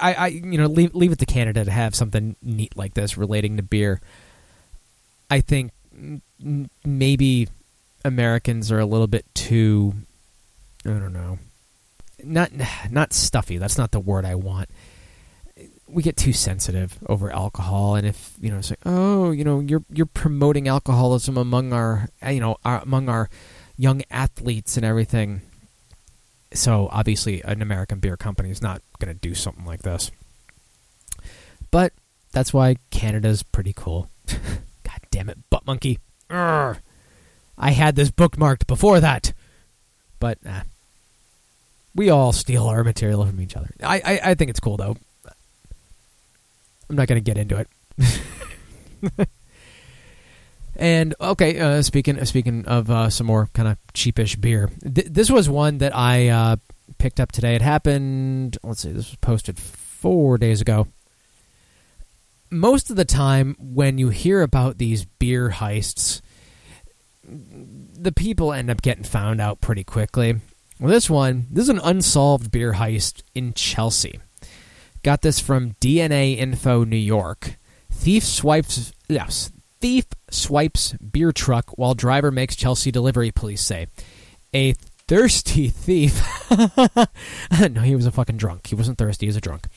I, I, you know, leave leave it to Canada to have something neat like this relating to beer. I think maybe Americans are a little bit too, I don't know, not not stuffy. That's not the word I want. We get too sensitive over alcohol, and if you know, like, oh, you know, you're you're promoting alcoholism among our, you know, our, among our young athletes and everything. So obviously, an American beer company is not going to do something like this. But that's why Canada's pretty cool. God damn it, butt monkey! Urgh. I had this bookmarked before that, but nah, we all steal our material from each other. I, I, I think it's cool though. I'm not going to get into it. and okay, uh, speaking speaking of uh, some more kind of cheapish beer, th- this was one that I uh, picked up today. It happened. Let's see, this was posted four days ago. most of the time when you hear about these beer heists, the people end up getting found out pretty quickly. Well, this one, this is an unsolved beer heist in Chelsea. Got this from DNA Info New York. Thief swipes yes, thief swipes beer truck while driver makes Chelsea delivery, police say. A thirsty thief. no, he was a fucking drunk. He wasn't thirsty, he was a drunk.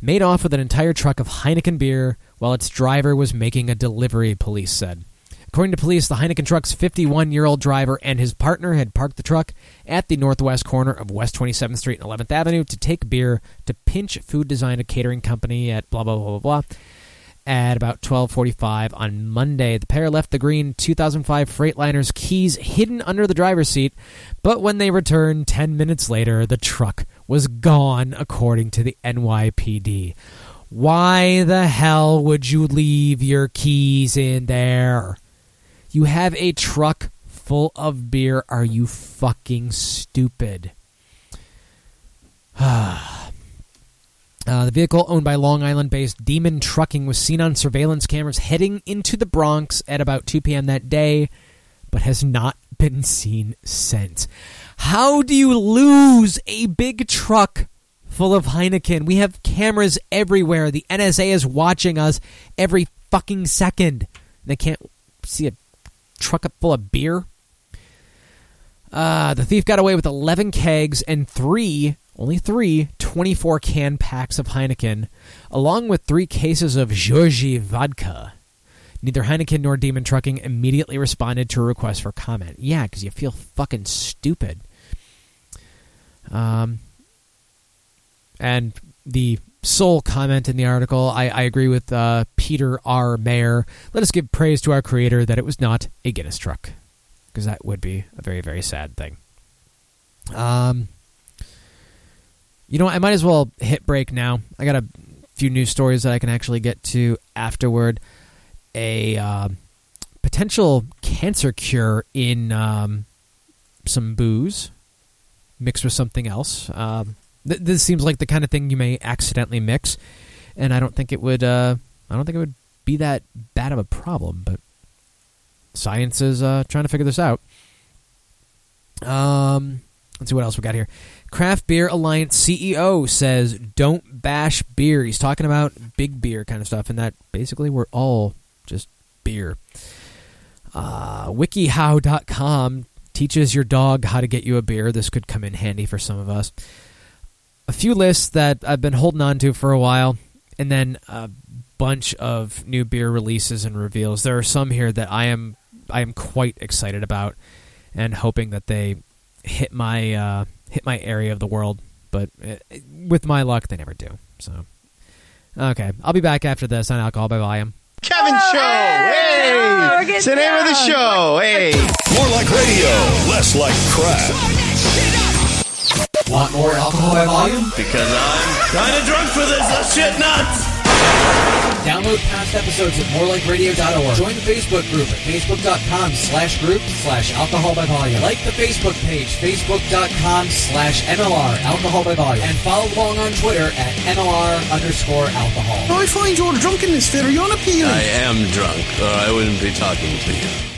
Made off with an entire truck of Heineken beer while its driver was making a delivery, police said. According to police, the Heineken truck's 51 year old driver and his partner had parked the truck at the northwest corner of West 27th Street and 11th Avenue to take beer to Pinch Food Design, a catering company at blah, blah, blah, blah, blah. At about 12:45 on Monday, the pair left the green 2005 Freightliner's keys hidden under the driver's seat, but when they returned 10 minutes later, the truck was gone according to the NYPD. Why the hell would you leave your keys in there? You have a truck full of beer. Are you fucking stupid? Uh, the vehicle, owned by Long Island based Demon Trucking, was seen on surveillance cameras heading into the Bronx at about 2 p.m. that day, but has not been seen since. How do you lose a big truck full of Heineken? We have cameras everywhere. The NSA is watching us every fucking second. They can't see a truck up full of beer. Uh, the thief got away with 11 kegs and three, only three, 24 can packs of Heineken, along with three cases of Georgi vodka. Neither Heineken nor Demon Trucking immediately responded to a request for comment. Yeah, because you feel fucking stupid. Um, and the sole comment in the article, I, I agree with uh, Peter R. Mayer. Let us give praise to our creator that it was not a Guinness truck, because that would be a very, very sad thing. Um, you know, I might as well hit break now. I got a few news stories that I can actually get to afterward. A uh, potential cancer cure in um, some booze mixed with something else. Um, th- this seems like the kind of thing you may accidentally mix, and I don't think it would. Uh, I don't think it would be that bad of a problem. But science is uh, trying to figure this out. Um, let's see what else we got here. Craft Beer Alliance CEO says, "Don't bash beer." He's talking about big beer kind of stuff, and that basically we're all just beer. Uh, WikiHow.com teaches your dog how to get you a beer. This could come in handy for some of us. A few lists that I've been holding on to for a while, and then a bunch of new beer releases and reveals. There are some here that I am I am quite excited about, and hoping that they hit my uh, hit my area of the world. But uh, with my luck, they never do. So, okay, I'll be back after this on Alcohol by Volume. Kevin Show. Hey, it's the name of the show. Hey, more like radio, less like crap. Want more alcohol by volume? Because I'm kind of drunk for this. Let's shit nuts. Download past episodes at morelikeradio.org. Join the Facebook group at facebook.com slash group slash alcohol by volume. Like the Facebook page, facebook.com slash MLR alcohol by volume. And follow along on Twitter at MLR underscore alcohol. Oh, I find you're drunk in this fit. Are you unappealing? I am drunk, or I wouldn't be talking to you.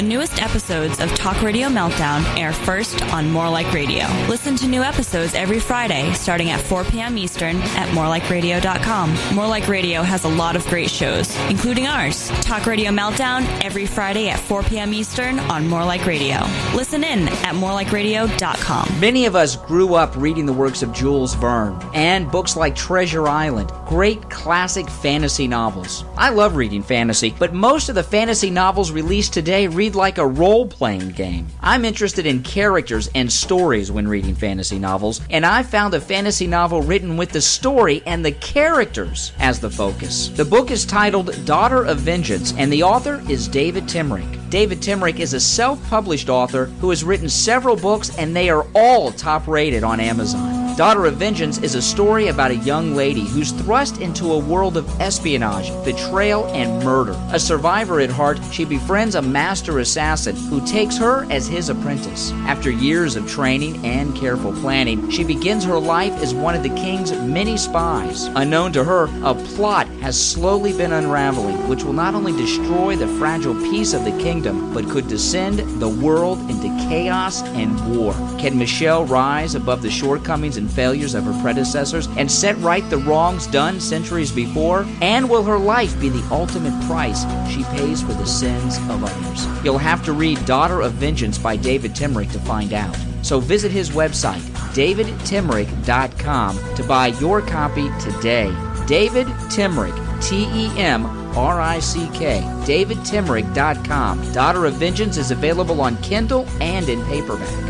The newest episodes of Talk Radio Meltdown air first on More Like Radio. Listen to new episodes every Friday starting at 4 p.m. Eastern at morelikeradio.com. More Like Radio has a lot of great shows, including ours. Talk Radio Meltdown every Friday at 4 p.m. Eastern on More Like Radio. Listen in at morelikeradio.com. Many of us grew up reading the works of Jules Verne and books like Treasure Island, great classic fantasy novels. I love reading fantasy, but most of the fantasy novels released today read like a role playing game. I'm interested in characters and stories when reading fantasy novels, and I found a fantasy novel written with the story and the characters as the focus. The book is titled Daughter of Vengeance, and the author is David Temrick. David Temrick is a self published author who has written several books, and they are all top rated on Amazon. Daughter of Vengeance is a story about a young lady who's thrust into a world of espionage, betrayal, and murder. A survivor at heart, she befriends a master assassin who takes her as his apprentice. After years of training and careful planning, she begins her life as one of the king's many spies. Unknown to her, a plot has slowly been unraveling, which will not only destroy the fragile peace of the kingdom, but could descend the world into chaos and war. Can Michelle rise above the shortcomings and failures of her predecessors and set right the wrongs done centuries before? And will her life be the ultimate price she pays for the sins of others? You'll have to read Daughter of Vengeance by David Temrick to find out. So visit his website, davidtemrick.com, to buy your copy today. David Temrick, T E M R I C K, davidtemrick.com. Daughter of Vengeance is available on Kindle and in paperback.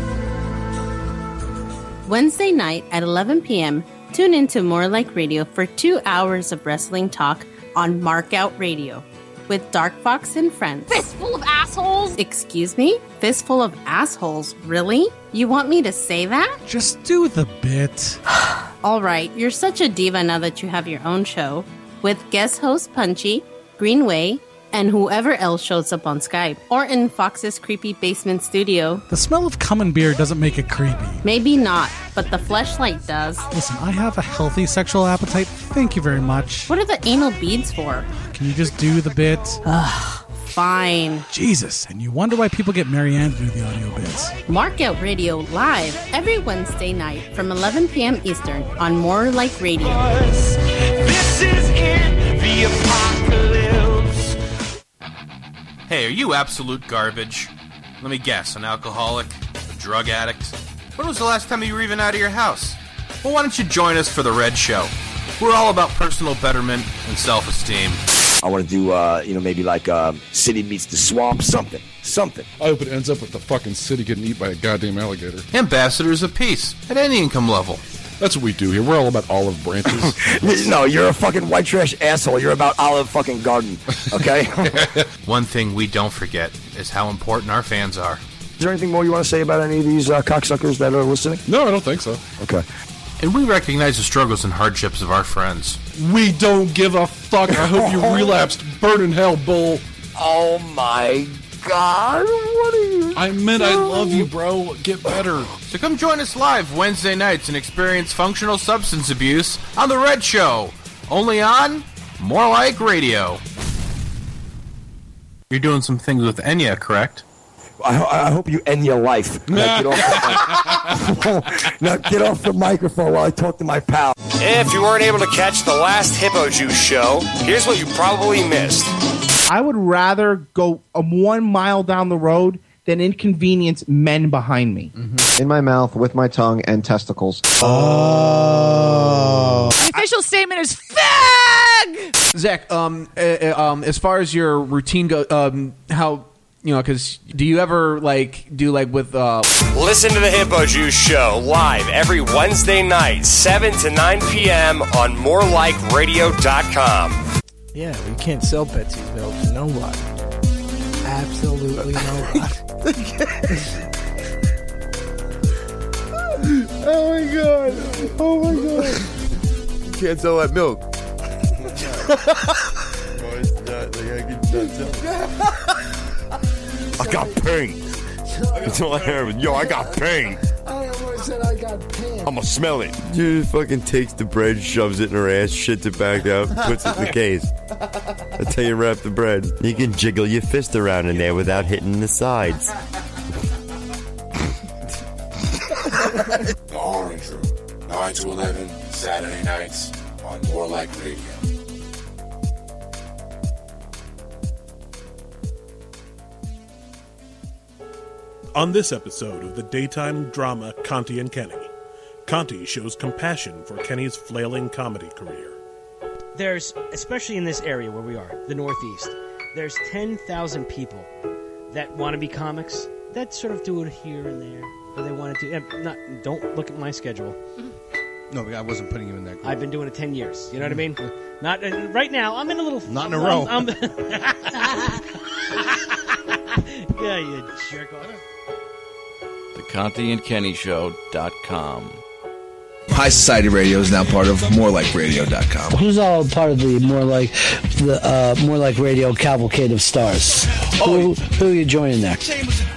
Wednesday night at 11 p.m., tune into More Like Radio for two hours of wrestling talk on Markout Radio with Dark Fox and friends. Fistful of assholes! Excuse me? Fistful of assholes? Really? You want me to say that? Just do the bit. All right, you're such a diva now that you have your own show with guest host Punchy, Greenway, and whoever else shows up on Skype or in Fox's creepy basement studio. The smell of cum and beer doesn't make it creepy. Maybe not, but the fleshlight does. Listen, I have a healthy sexual appetite. Thank you very much. What are the anal beads for? Can you just do the bit? Ugh, fine. Jesus, and you wonder why people get Marianne to do the audio bits. Markout Radio live every Wednesday night from 11 p.m. Eastern on More Like Radio. Hey, are you absolute garbage? Let me guess, an alcoholic? A drug addict? When was the last time you were even out of your house? Well, why don't you join us for The Red Show? We're all about personal betterment and self esteem. I want to do, uh, you know, maybe like uh, City Meets the Swamp, something, something. I hope it ends up with the fucking city getting eaten by a goddamn alligator. Ambassadors of peace at any income level. That's what we do here. We're all about olive branches. no, you're a fucking white trash asshole. You're about Olive fucking Garden, okay? One thing we don't forget is how important our fans are. Is there anything more you want to say about any of these uh, cocksuckers that are listening? No, I don't think so. Okay. And we recognize the struggles and hardships of our friends. We don't give a fuck. I hope you relapsed. Burn in hell, bull. Oh my god, what are you? I meant I love you, bro. Get better. So come join us live Wednesday nights and experience functional substance abuse on The Red Show. Only on More Like Radio. You're doing some things with Enya, correct? I, I hope you end your life. Now get, off the, now get off the microphone while I talk to my pal. If you weren't able to catch the last Hippo Juice show, here's what you probably missed. I would rather go um, one mile down the road than inconvenience men behind me. In my mouth with my tongue and testicles. Oh. The official statement is fag. Zach, um, uh, uh, um, as far as your routine go, um, how you know, because do you ever like do like with uh? Listen to the Hippo Juice show live every Wednesday night, 7 to 9 p.m. on morelikeradio.com. Yeah, we can't sell Betsy's milk to nobody. Absolutely no nobody. oh my god! Oh my god! You can't sell that milk. I got pain. That's all I have. Yo, I got pain. I almost said I got pain. I'm gonna smell it. Dude fucking takes the bread, shoves it in her ass, shits it back out, puts it in the case. That's how you wrap the bread. You can jiggle your fist around in there without hitting the sides. The Orange Room, 9 to 11, Saturday nights on More Like Radio. On this episode of the daytime drama Conti and Kenny, Conti shows compassion for Kenny's flailing comedy career. There's, especially in this area where we are, the Northeast, there's 10,000 people that want to be comics that sort of do it here and there. But they want to do. eh, Not, don't look at my schedule. No, I wasn't putting you in that group. I've been doing it 10 years. You know what I mean? Not uh, right now. I'm in a little. Not in a row. I'm, I'm- yeah, you jerk off. The Conti and Kenny Show.com. High Society Radio is now part of morelikeradio.com. Who's all part of the more like the uh, more like radio cavalcade of stars? Who, who are you joining there?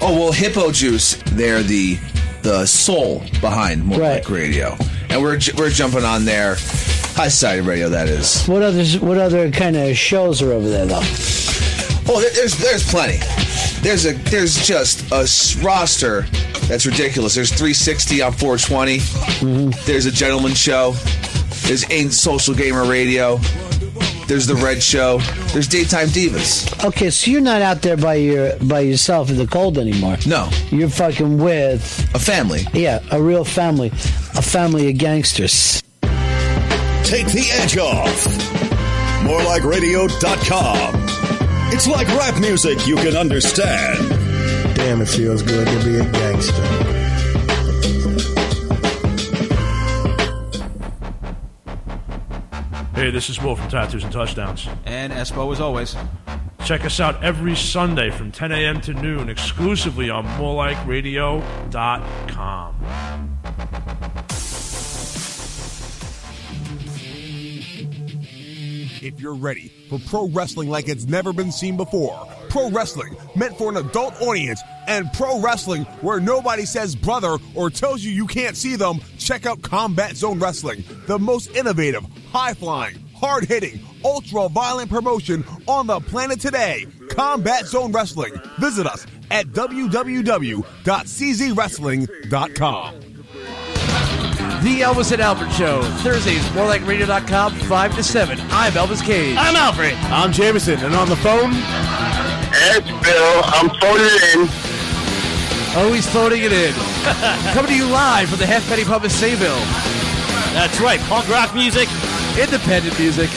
Oh well, Hippo Juice, they're the the soul behind More Like Radio, and we're we're jumping on there. High Society Radio, that is. What other what other kind of shows are over there though? Oh, there's there's plenty. There's a there's just a roster that's ridiculous. There's 360 on 420. Mm-hmm. There's a gentleman show. There's Antisocial Gamer Radio. There's the Red Show. There's Daytime Divas. Okay, so you're not out there by your by yourself in the cold anymore. No, you're fucking with a family. Yeah, a real family, a family of gangsters. Take the edge off. More like MoreLikeRadio.com. It's like rap music you can understand. Damn, it feels good to be a gangster. Hey, this is Will from Tattoos and Touchdowns. And Espo, as always. Check us out every Sunday from 10 a.m. to noon exclusively on morelikeradio.com. If you're ready for pro wrestling like it's never been seen before, pro wrestling meant for an adult audience, and pro wrestling where nobody says brother or tells you you can't see them, check out Combat Zone Wrestling, the most innovative, high flying, hard hitting, ultra violent promotion on the planet today. Combat Zone Wrestling. Visit us at www.czwrestling.com. The Elvis and Alfred Show, Thursdays, more like radio.com, 5 to 7. I'm Elvis Cage. I'm Alfred. I'm Jameson, and on the phone, It's Bill. I'm phoning it in. oh, he's phoning it in. Coming to you live from the Half Penny Pub in Sayville. That's right, punk rock music, independent music,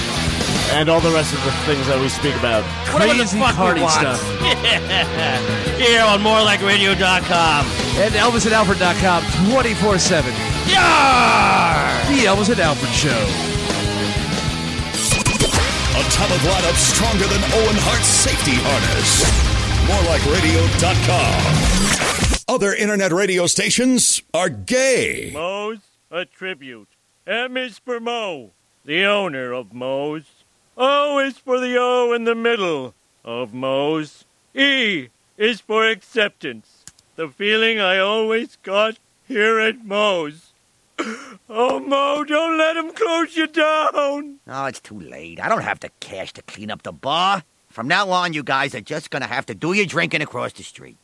and all the rest of the things that we speak about. Crazy Whatever the fuck we party want. stuff. Yeah. Here on morelikeradio.com. And ElvisandAlfred.com 24 7. The Elvis and Alfred Show. A top of lineup stronger than Owen Hart's safety harness. MoreLikeRadio.com. Other internet radio stations are gay. Moe's a tribute. M is for Moe, the owner of Moe's. O is for the O in the middle of Moe's. E is for acceptance. The feeling I always got here at Moe's. Oh, Moe, don't let him close you down. Oh, it's too late. I don't have the cash to clean up the bar. From now on, you guys are just gonna have to do your drinking across the street.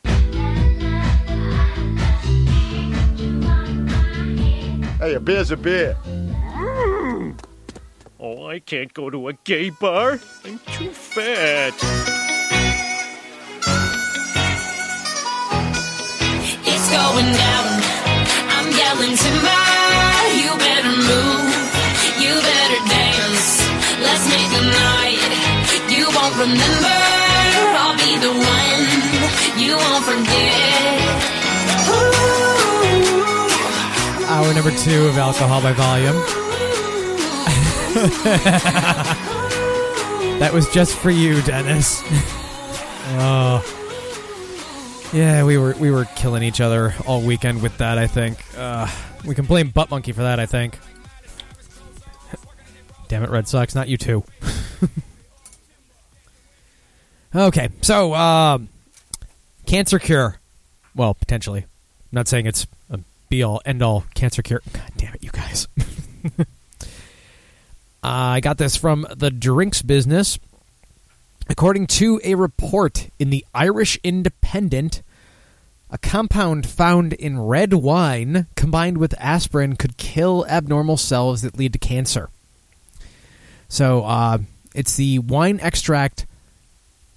Hey, a beer's a beer. I can't go to a gay bar. I'm too fat. It's going down. I'm yelling timber. You better move. You better dance. Let's make a night. You won't remember. I'll be the one. You won't forget. Hour number two of Alcohol by Volume. that was just for you, Dennis. oh. Yeah, we were we were killing each other all weekend with that. I think uh, we can blame Butt Monkey for that. I think. Damn it, Red Sox! Not you too. okay, so um, cancer cure. Well, potentially. I'm not saying it's a be all end all cancer cure. God damn it, you guys. I got this from the drinks business. According to a report in the Irish Independent, a compound found in red wine combined with aspirin could kill abnormal cells that lead to cancer. So uh, it's the wine extract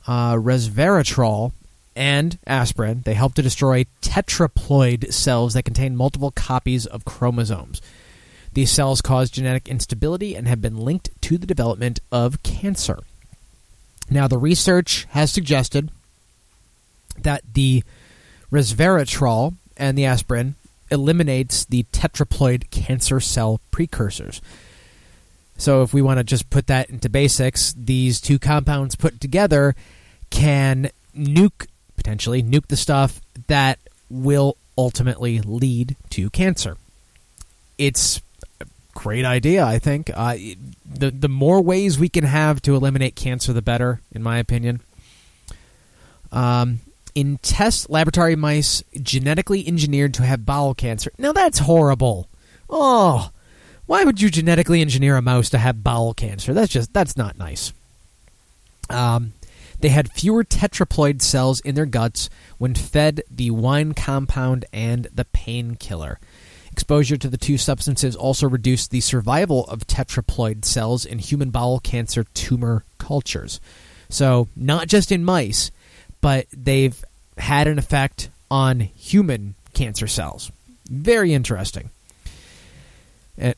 uh, resveratrol and aspirin. They help to destroy tetraploid cells that contain multiple copies of chromosomes. These cells cause genetic instability and have been linked to the development of cancer. Now, the research has suggested that the resveratrol and the aspirin eliminates the tetraploid cancer cell precursors. So, if we want to just put that into basics, these two compounds put together can nuke, potentially nuke the stuff that will ultimately lead to cancer. It's great idea. I think uh, the the more ways we can have to eliminate cancer, the better, in my opinion. Um, in test laboratory mice genetically engineered to have bowel cancer. Now that's horrible. Oh, why would you genetically engineer a mouse to have bowel cancer? That's just that's not nice. Um, they had fewer tetraploid cells in their guts when fed the wine compound and the painkiller. Exposure to the two substances also reduced the survival of tetraploid cells in human bowel cancer tumor cultures. So, not just in mice, but they've had an effect on human cancer cells. Very interesting. It,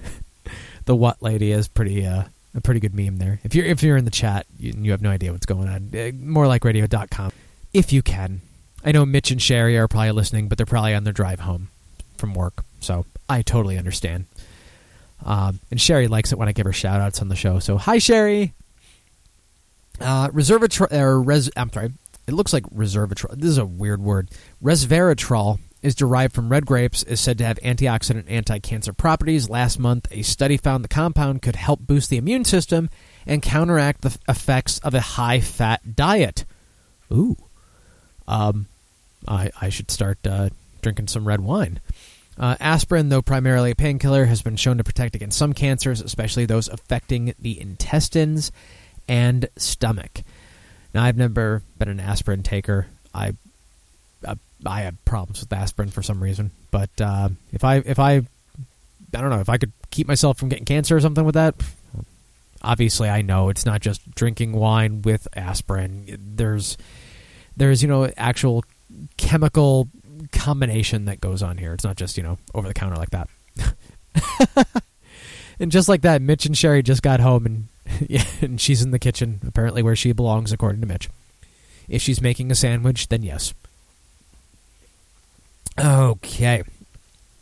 the what lady is pretty uh, a pretty good meme there. If you're if you're in the chat you, you have no idea what's going on, uh, more like radio.com if you can. I know Mitch and Sherry are probably listening, but they're probably on their drive home from work, so I totally understand. Um, and Sherry likes it when I give her shout outs on the show. So hi Sherry. Uh, or res, I'm sorry, it looks like resveratrol. This is a weird word. Resveratrol is derived from red grapes, is said to have antioxidant anti-cancer properties. Last month, a study found the compound could help boost the immune system and counteract the effects of a high-fat diet. Ooh. Um, I, I should start uh, drinking some red wine. Uh, aspirin, though primarily a painkiller, has been shown to protect against some cancers, especially those affecting the intestines and stomach. Now, I've never been an aspirin taker. I uh, I have problems with aspirin for some reason, but uh, if I if I I don't know if I could keep myself from getting cancer or something with that. Obviously, I know it's not just drinking wine with aspirin. There's there's you know actual chemical combination that goes on here. It's not just you know over the counter like that. and just like that, Mitch and Sherry just got home and yeah, and she's in the kitchen, apparently where she belongs, according to Mitch. If she's making a sandwich, then yes. Okay.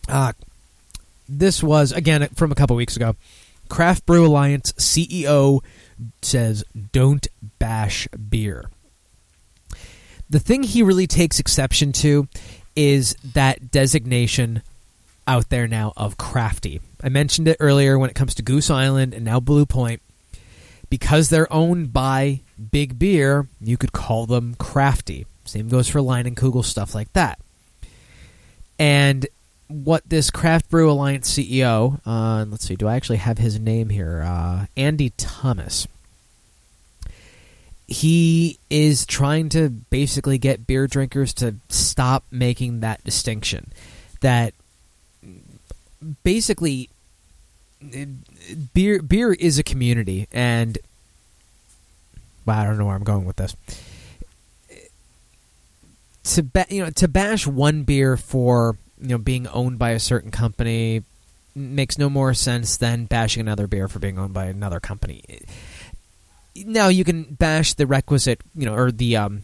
Uh, this was, again, from a couple weeks ago. Craft Brew Alliance CEO says, don't bash beer. The thing he really takes exception to is that designation out there now of crafty. I mentioned it earlier when it comes to Goose Island and now Blue Point. Because they're owned by Big Beer, you could call them crafty. Same goes for Leinenkugel, stuff like that. And what this Craft Brew Alliance CEO, uh, let's see, do I actually have his name here? Uh, Andy Thomas. He is trying to basically get beer drinkers to stop making that distinction. That basically beer beer is a community and wow, I don't know where I'm going with this. To ba- you know to bash one beer for you know being owned by a certain company makes no more sense than bashing another beer for being owned by another company. Now you can bash the requisite, you know, or the um,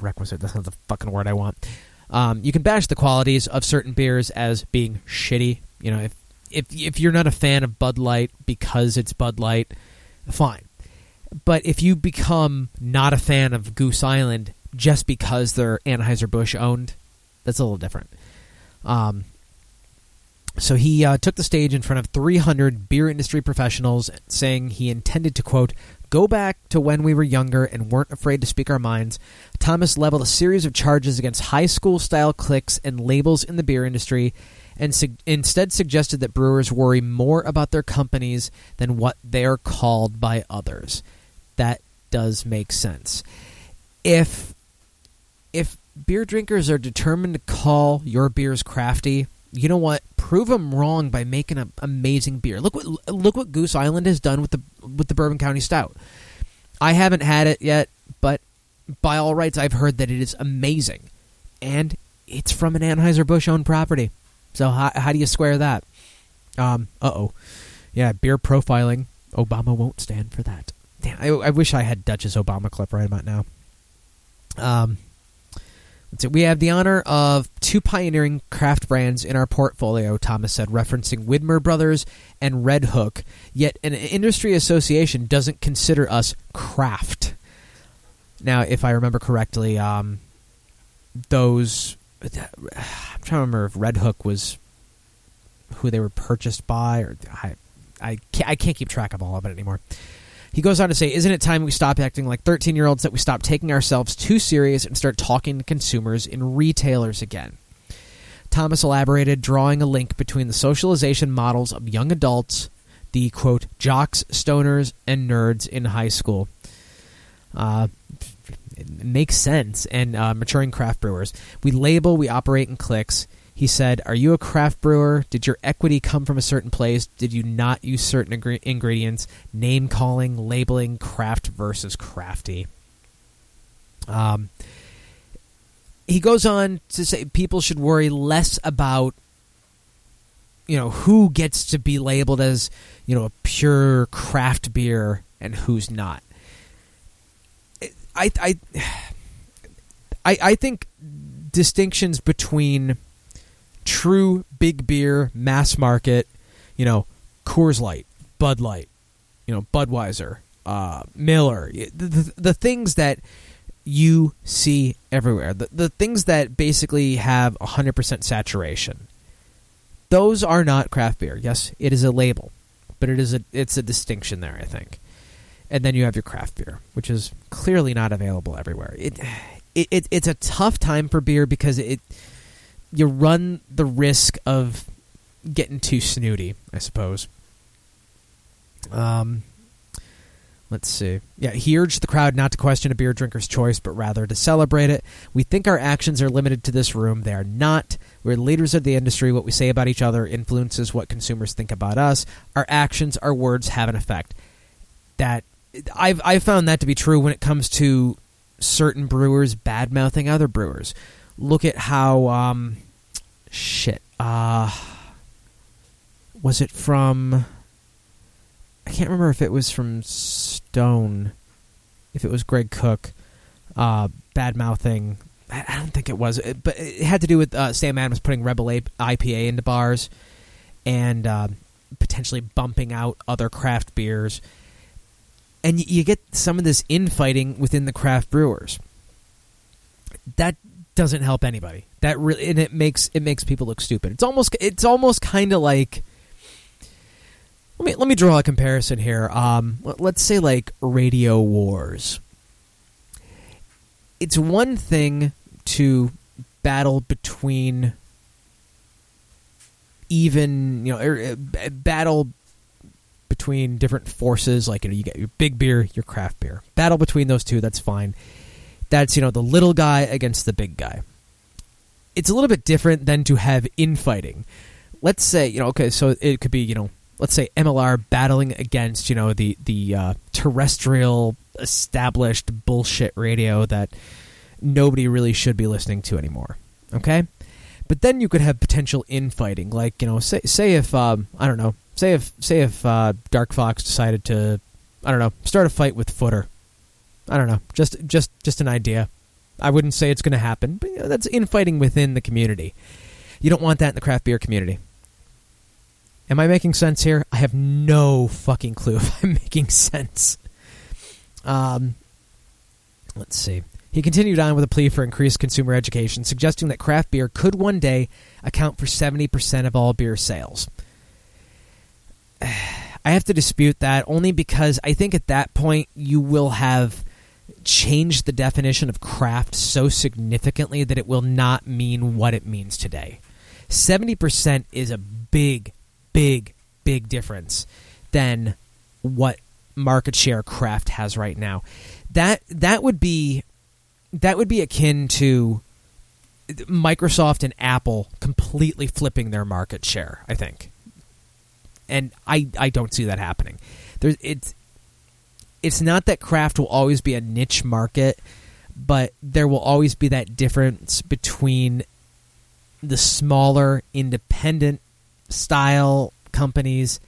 requisite. That's not the fucking word I want. Um, you can bash the qualities of certain beers as being shitty. You know, if if if you're not a fan of Bud Light because it's Bud Light, fine. But if you become not a fan of Goose Island just because they're Anheuser Busch owned, that's a little different. Um, so he uh, took the stage in front of 300 beer industry professionals, saying he intended to quote go back to when we were younger and weren't afraid to speak our minds. Thomas leveled a series of charges against high school style cliques and labels in the beer industry and su- instead suggested that brewers worry more about their companies than what they are called by others. That does make sense. If if beer drinkers are determined to call your beers crafty, you know what? Prove them wrong by making an amazing beer. Look what look what Goose Island has done with the with the Bourbon County Stout. I haven't had it yet, but by all rights, I've heard that it is amazing, and it's from an Anheuser Busch owned property. So how, how do you square that? Um, uh oh, yeah, beer profiling. Obama won't stand for that. Damn, I, I wish I had Duchess Obama clip right about now. Um. We have the honor of two pioneering craft brands in our portfolio. Thomas said, referencing Widmer Brothers and Red Hook. Yet an industry association doesn't consider us craft. Now, if I remember correctly, um, those I'm trying to remember if Red Hook was who they were purchased by, or I, I can't, I can't keep track of all of it anymore. He goes on to say, Isn't it time we stop acting like 13 year olds, that we stop taking ourselves too serious and start talking to consumers and retailers again? Thomas elaborated, drawing a link between the socialization models of young adults, the quote, jocks, stoners, and nerds in high school. Uh, it makes sense. And uh, maturing craft brewers. We label, we operate in cliques. He said, Are you a craft brewer? Did your equity come from a certain place? Did you not use certain ingre- ingredients? Name calling, labeling, craft versus crafty. Um, he goes on to say people should worry less about you know who gets to be labeled as you know a pure craft beer and who's not i i i, I think distinctions between true big beer mass market you know coors light bud light you know budweiser uh, miller the, the, the things that you see everywhere. The, the things that basically have 100% saturation. Those are not craft beer. Yes, it is a label, but it is a it's a distinction there, I think. And then you have your craft beer, which is clearly not available everywhere. It, it, it it's a tough time for beer because it you run the risk of getting too snooty, I suppose. Um Let's see. Yeah, he urged the crowd not to question a beer drinker's choice, but rather to celebrate it. We think our actions are limited to this room. They are not. We're leaders of the industry. What we say about each other influences what consumers think about us. Our actions, our words have an effect. That I've I've found that to be true when it comes to certain brewers bad mouthing other brewers. Look at how um, shit. Uh, was it from? I can't remember if it was from Stone, if it was Greg Koch, uh, bad mouthing. I don't think it was, It- but it had to do with uh, Sam Adams putting Rebel A- IPA into bars and uh, potentially bumping out other craft beers. And y- you get some of this infighting within the craft brewers. That doesn't help anybody. That really, and it makes it makes people look stupid. It's almost it's almost kind of like let me let me draw a comparison here. Um, let- let's say like Radio Wars. It's one thing to battle between even you know er, uh, battle between different forces like you, know, you get your big beer your craft beer battle between those two that's fine that's you know the little guy against the big guy it's a little bit different than to have infighting let's say you know okay so it could be you know let's say MLR battling against you know the the uh, terrestrial established bullshit radio that nobody really should be listening to anymore. Okay, but then you could have potential infighting, like you know, say say if um, I don't know, say if say if uh, Dark Fox decided to, I don't know, start a fight with Footer. I don't know, just just just an idea. I wouldn't say it's going to happen, but you know, that's infighting within the community. You don't want that in the craft beer community. Am I making sense here? I have no fucking clue if I'm making sense. Um, let's see. He continued on with a plea for increased consumer education, suggesting that craft beer could one day account for 70% of all beer sales. I have to dispute that only because I think at that point you will have changed the definition of craft so significantly that it will not mean what it means today. 70% is a big, big, big difference than what market share craft has right now. That that would be that would be akin to Microsoft and Apple completely flipping their market share, I think. And I I don't see that happening. There's it's it's not that craft will always be a niche market, but there will always be that difference between the smaller independent style companies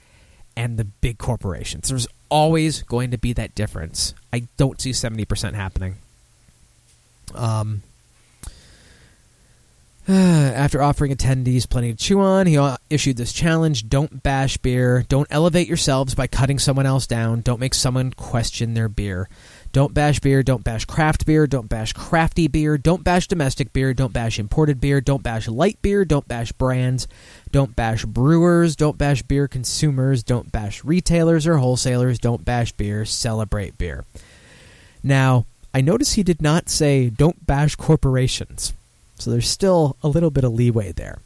and the big corporations. There's always going to be that difference. I don't see 70% happening. Um, after offering attendees plenty to chew on, he uh, issued this challenge Don't bash beer. Don't elevate yourselves by cutting someone else down. Don't make someone question their beer. Don't bash beer. Don't bash craft beer. Don't bash crafty beer. Don't bash domestic beer. Don't bash imported beer. Don't bash light beer. Don't bash brands. Don't bash brewers. Don't bash beer consumers. Don't bash retailers or wholesalers. Don't bash beer. Celebrate beer. Now, I notice he did not say don't bash corporations. So there's still a little bit of leeway there.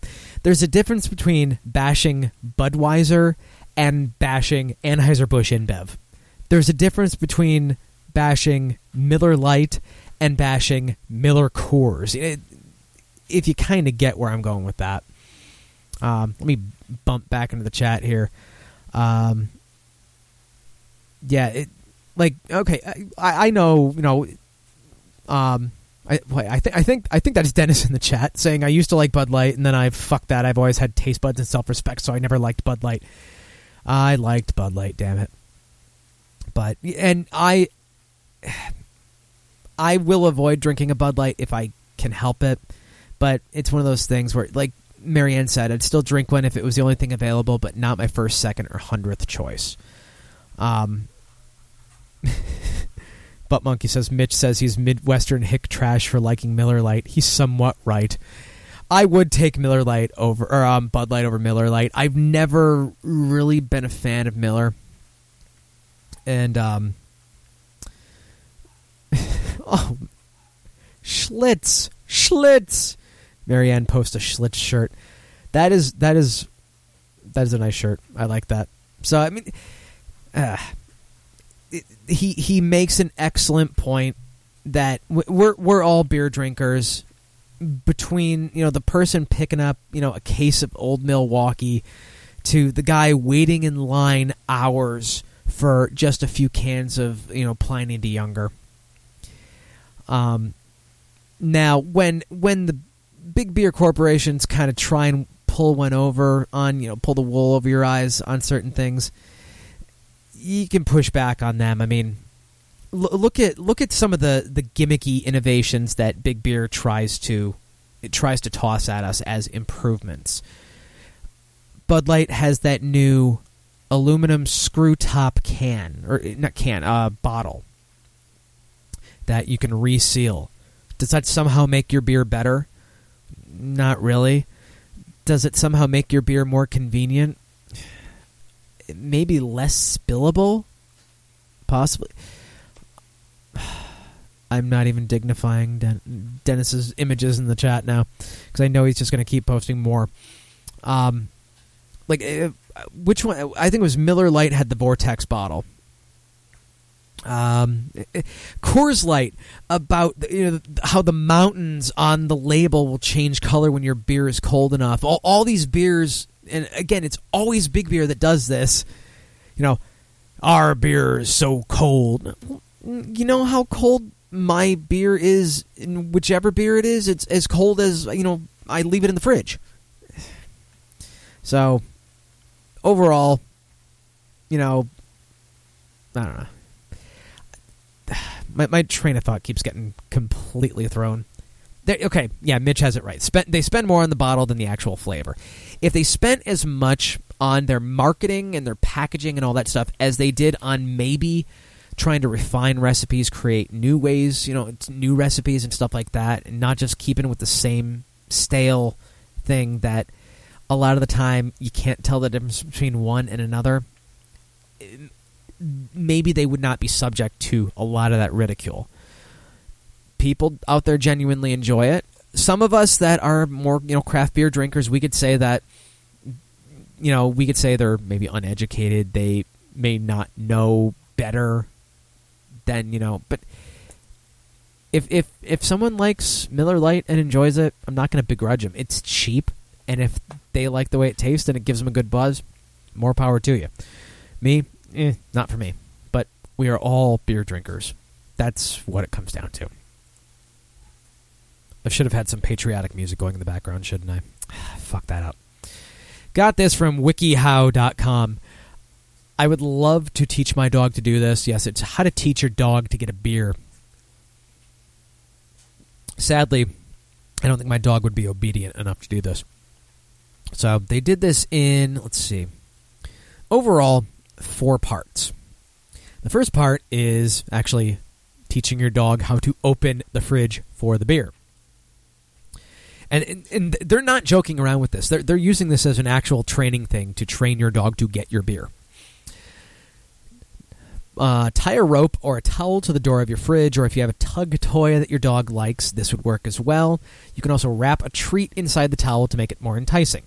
There's a difference between bashing Budweiser and bashing Anheuser-Busch InBev. There's a difference between bashing Miller Lite and bashing Miller Coors. It- if you kind of get where I'm going with that. Um, let me bump back into the chat here. Um, yeah, it like okay, I, I know you know. Um, I wait, I think I think I think that's Dennis in the chat saying I used to like Bud Light and then I fucked that. I've always had taste buds and self respect, so I never liked Bud Light. I liked Bud Light, damn it. But and I I will avoid drinking a Bud Light if I can help it. But it's one of those things where, like Marianne said, I'd still drink one if it was the only thing available, but not my first, second, or hundredth choice. Um, Butt Monkey says Mitch says he's Midwestern hick trash for liking Miller Lite. He's somewhat right. I would take Miller Lite over or um, Bud Light over Miller Lite. I've never really been a fan of Miller, and um, oh, Schlitz, Schlitz. Marianne post a Schlitz shirt. That is that is that is a nice shirt. I like that. So I mean, uh, he he makes an excellent point that we're we're all beer drinkers. Between you know the person picking up you know a case of Old Milwaukee to the guy waiting in line hours for just a few cans of you know Pliny the Younger. Um, now when when the big beer corporations kind of try and pull one over on you know pull the wool over your eyes on certain things, you can push back on them. I mean, l- look at look at some of the the gimmicky innovations that big beer tries to it tries to toss at us as improvements. Bud Light has that new aluminum screw top can or not can uh, bottle that you can reseal. Does that somehow make your beer better? Not really. Does it somehow make your beer more convenient? Maybe less spillable? Possibly. I'm not even dignifying Den- Dennis's images in the chat now because I know he's just going to keep posting more. Um, like uh, which one? I think it was Miller Lite had the Vortex bottle. Um, Coors Light about you know how the mountains on the label will change color when your beer is cold enough. All, all these beers, and again, it's always big beer that does this. You know, our beer is so cold. You know how cold my beer is, in whichever beer it is. It's as cold as you know. I leave it in the fridge. So, overall, you know, I don't know. My, my train of thought keeps getting completely thrown. Okay, yeah, Mitch has it right. They spend more on the bottle than the actual flavor. If they spent as much on their marketing and their packaging and all that stuff as they did on maybe trying to refine recipes, create new ways, you know, new recipes and stuff like that, and not just keeping with the same stale thing that a lot of the time you can't tell the difference between one and another. Maybe they would not be subject to a lot of that ridicule. People out there genuinely enjoy it. Some of us that are more, you know, craft beer drinkers, we could say that you know, we could say they're maybe uneducated, they may not know better than, you know, but if if if someone likes Miller Lite and enjoys it, I'm not going to begrudge them. It's cheap, and if they like the way it tastes and it gives them a good buzz, more power to you. Me, eh, not for me. But we are all beer drinkers. That's what it comes down to. I should have had some patriotic music going in the background, shouldn't I? Fuck that up. Got this from wikihow.com. I would love to teach my dog to do this. Yes, it's how to teach your dog to get a beer. Sadly, I don't think my dog would be obedient enough to do this. So they did this in, let's see, overall, four parts. The first part is actually teaching your dog how to open the fridge for the beer. And, and, they're not joking around with this. They're, they're using this as an actual training thing to train your dog to get your beer. Uh, tie a rope or a towel to the door of your fridge, or if you have a tug toy that your dog likes, this would work as well. You can also wrap a treat inside the towel to make it more enticing.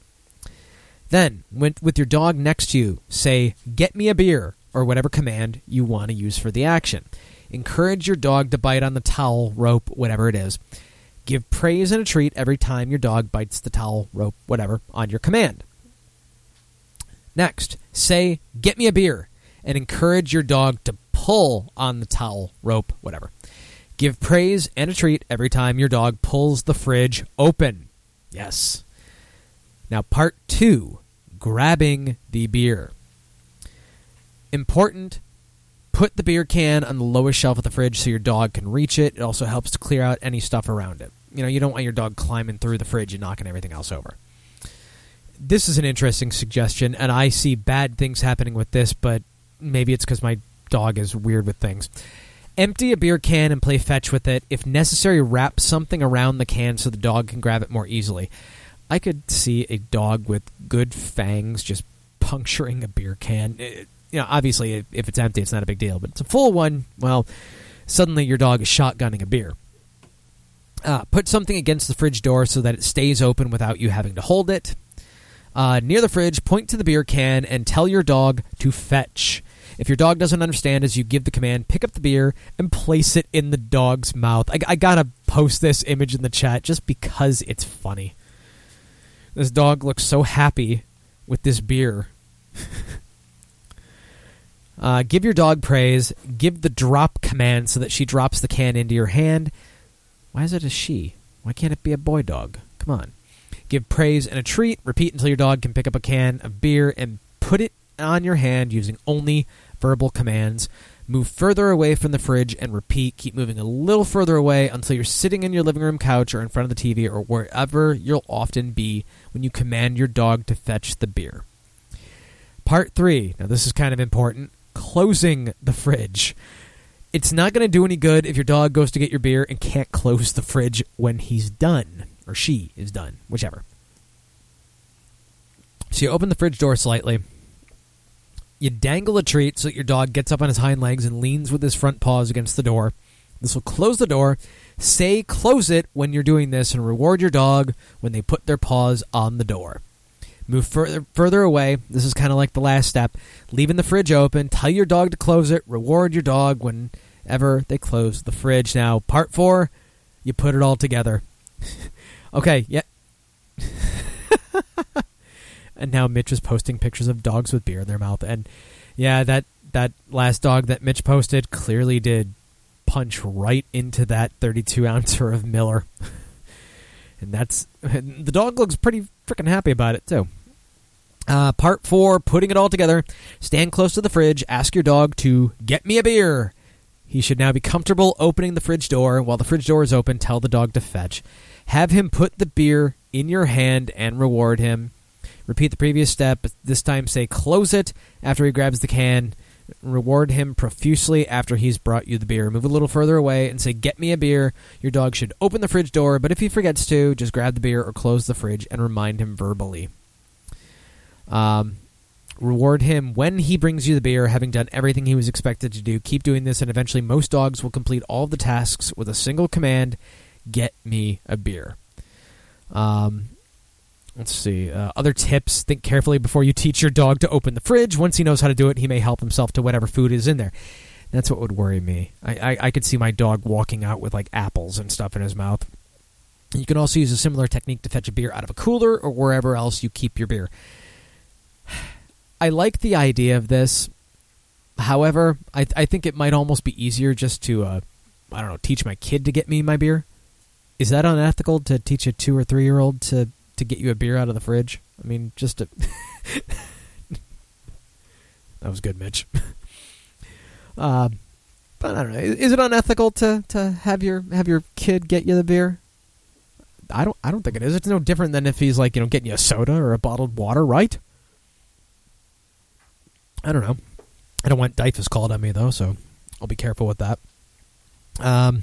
Then, when, with your dog next to you, say, Get me a beer, or whatever command you want to use for the action. Encourage your dog to bite on the towel, rope, whatever it is. Give praise and a treat every time your dog bites the towel, rope, whatever, on your command. Next, say, Get me a beer, and encourage your dog to pull on the towel, rope, whatever. Give praise and a treat every time your dog pulls the fridge open. Yes. Now, part two grabbing the beer. Important put the beer can on the lowest shelf of the fridge so your dog can reach it. It also helps to clear out any stuff around it. You know, you don't want your dog climbing through the fridge and knocking everything else over. This is an interesting suggestion, and I see bad things happening with this, but maybe it's because my dog is weird with things. Empty a beer can and play fetch with it. If necessary, wrap something around the can so the dog can grab it more easily. I could see a dog with good fangs just puncturing a beer can. It, you know, obviously, if it's empty, it's not a big deal. But it's a full one. Well, suddenly your dog is shotgunning a beer. Uh, put something against the fridge door so that it stays open without you having to hold it. Uh, near the fridge, point to the beer can and tell your dog to fetch. If your dog doesn't understand as you give the command, pick up the beer and place it in the dog's mouth. I, I gotta post this image in the chat just because it's funny. This dog looks so happy with this beer. uh, give your dog praise. Give the drop command so that she drops the can into your hand. Why is it a she? Why can't it be a boy dog? Come on. Give praise and a treat. Repeat until your dog can pick up a can of beer and put it on your hand using only verbal commands. Move further away from the fridge and repeat. Keep moving a little further away until you're sitting in your living room couch or in front of the TV or wherever you'll often be when you command your dog to fetch the beer. Part 3. Now, this is kind of important. Closing the fridge. It's not going to do any good if your dog goes to get your beer and can't close the fridge when he's done, or she is done, whichever. So you open the fridge door slightly. You dangle a treat so that your dog gets up on his hind legs and leans with his front paws against the door. This will close the door. Say close it when you're doing this and reward your dog when they put their paws on the door. Move further further away. This is kind of like the last step. Leaving the fridge open. Tell your dog to close it. Reward your dog whenever they close the fridge. Now, part four, you put it all together. okay, yeah. and now Mitch is posting pictures of dogs with beer in their mouth. And yeah, that that last dog that Mitch posted clearly did punch right into that 32 ouncer of Miller. and that's the dog looks pretty freaking happy about it too. Uh, part four, putting it all together. Stand close to the fridge. Ask your dog to get me a beer. He should now be comfortable opening the fridge door. While the fridge door is open, tell the dog to fetch. Have him put the beer in your hand and reward him. Repeat the previous step, but this time say close it after he grabs the can. Reward him profusely after he's brought you the beer. Move a little further away and say, Get me a beer. Your dog should open the fridge door, but if he forgets to, just grab the beer or close the fridge and remind him verbally. Um, reward him when he brings you the beer, having done everything he was expected to do. Keep doing this, and eventually, most dogs will complete all the tasks with a single command Get me a beer. Um, Let's see. Uh, other tips think carefully before you teach your dog to open the fridge. Once he knows how to do it, he may help himself to whatever food is in there. That's what would worry me. I, I, I could see my dog walking out with like apples and stuff in his mouth. You can also use a similar technique to fetch a beer out of a cooler or wherever else you keep your beer. I like the idea of this. However, I, I think it might almost be easier just to, uh, I don't know, teach my kid to get me my beer. Is that unethical to teach a two or three year old to to get you a beer out of the fridge. I mean, just to that was good, Mitch. uh, but I don't know. Is it unethical to, to have your have your kid get you the beer? I don't. I don't think it is. It's no different than if he's like you know getting you a soda or a bottled water, right? I don't know. I don't want DYFS called on me though, so I'll be careful with that. Um.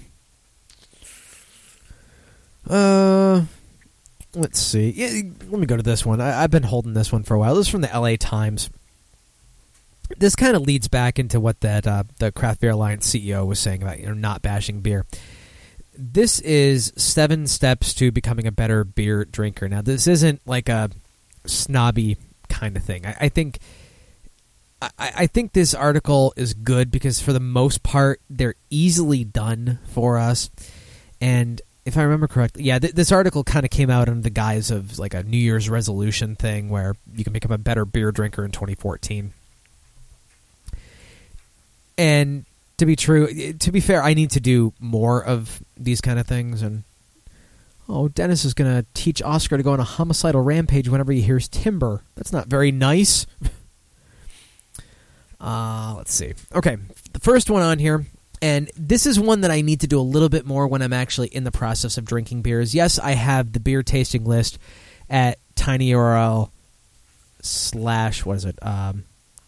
Uh. Let's see. Yeah, let me go to this one. I, I've been holding this one for a while. This is from the L.A. Times. This kind of leads back into what that uh, the Craft Beer Alliance CEO was saying about you know not bashing beer. This is seven steps to becoming a better beer drinker. Now, this isn't like a snobby kind of thing. I, I think I, I think this article is good because for the most part they're easily done for us. And if I remember correctly, yeah, th- this article kind of came out under the guise of like a New Year's resolution thing where you can become a better beer drinker in 2014. And to be true, to be fair, I need to do more of these kind of things. And oh, Dennis is going to teach Oscar to go on a homicidal rampage whenever he hears timber. That's not very nice. uh, let's see. Okay, the first one on here, and this is one that I need to do a little bit more when I'm actually in the process of drinking beers. Yes, I have the beer tasting list at tinyurl slash what is it? Um,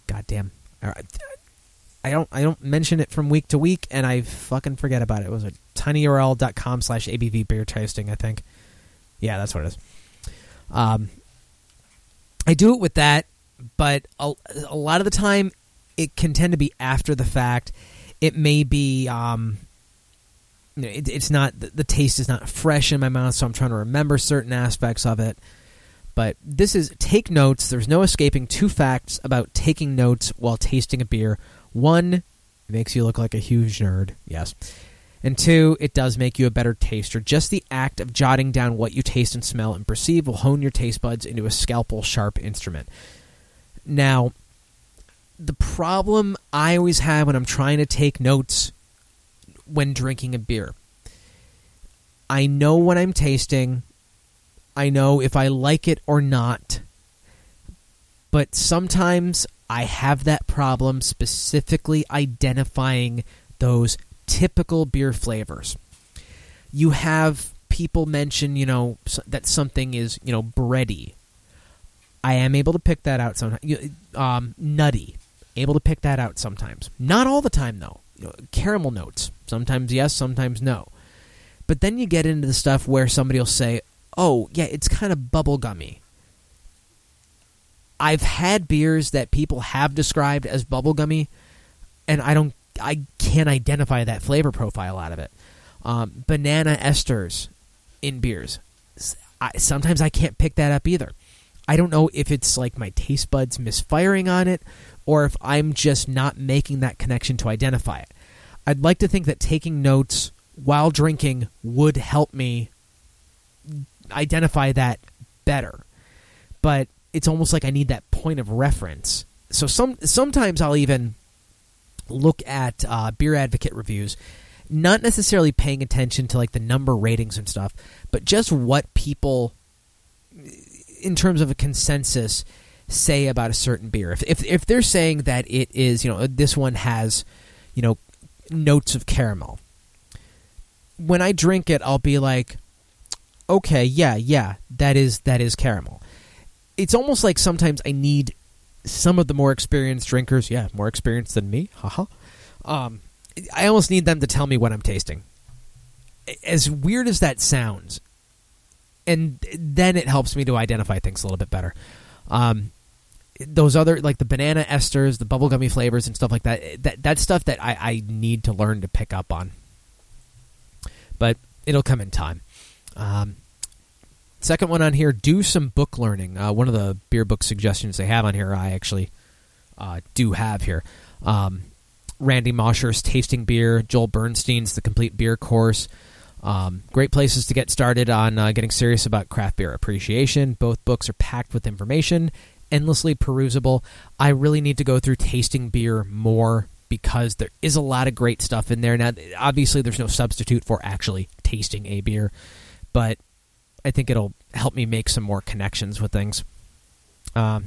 goddamn. I don't I don't mention it from week to week, and I fucking forget about it. It was a tinyurl.com slash ABV beer tasting, I think. Yeah, that's what it is. Um, I do it with that, but a, a lot of the time it can tend to be after the fact. It may be, um, it, it's not the, the taste is not fresh in my mouth, so I'm trying to remember certain aspects of it. But this is take notes. There's no escaping two facts about taking notes while tasting a beer. One, it makes you look like a huge nerd. Yes. And two, it does make you a better taster. Just the act of jotting down what you taste and smell and perceive will hone your taste buds into a scalpel sharp instrument. Now, the problem I always have when I'm trying to take notes when drinking a beer, I know what I'm tasting. I know if I like it or not. But sometimes I have that problem specifically identifying those typical beer flavors. You have people mention, you know, that something is, you know, bready. I am able to pick that out sometimes. Um, nutty, able to pick that out sometimes. Not all the time though. Caramel notes, sometimes yes, sometimes no. But then you get into the stuff where somebody will say, "Oh, yeah, it's kind of bubblegummy." I've had beers that people have described as bubblegummy, and I don't, I can't identify that flavor profile out of it. Um, banana esters in beers, I, sometimes I can't pick that up either. I don't know if it's like my taste buds misfiring on it, or if I'm just not making that connection to identify it. I'd like to think that taking notes while drinking would help me identify that better, but it's almost like I need that point of reference. So some sometimes I'll even look at uh, beer advocate reviews, not necessarily paying attention to like the number ratings and stuff, but just what people, in terms of a consensus, say about a certain beer. If if if they're saying that it is, you know, this one has, you know, notes of caramel. When I drink it, I'll be like, okay, yeah, yeah, that is that is caramel it's almost like sometimes I need some of the more experienced drinkers, yeah, more experienced than me, haha. Um, I almost need them to tell me what I'm tasting. As weird as that sounds, and then it helps me to identify things a little bit better. Um, those other like the banana esters, the bubblegummy flavors, and stuff like that. That that's stuff that I, I need to learn to pick up on. But it'll come in time. Um, Second one on here, do some book learning. Uh, one of the beer book suggestions they have on here, I actually uh, do have here. Um, Randy Mosher's Tasting Beer, Joel Bernstein's The Complete Beer Course. Um, great places to get started on uh, getting serious about craft beer appreciation. Both books are packed with information, endlessly perusable. I really need to go through tasting beer more because there is a lot of great stuff in there. Now, obviously, there's no substitute for actually tasting a beer, but I think it'll help me make some more connections with things. Um,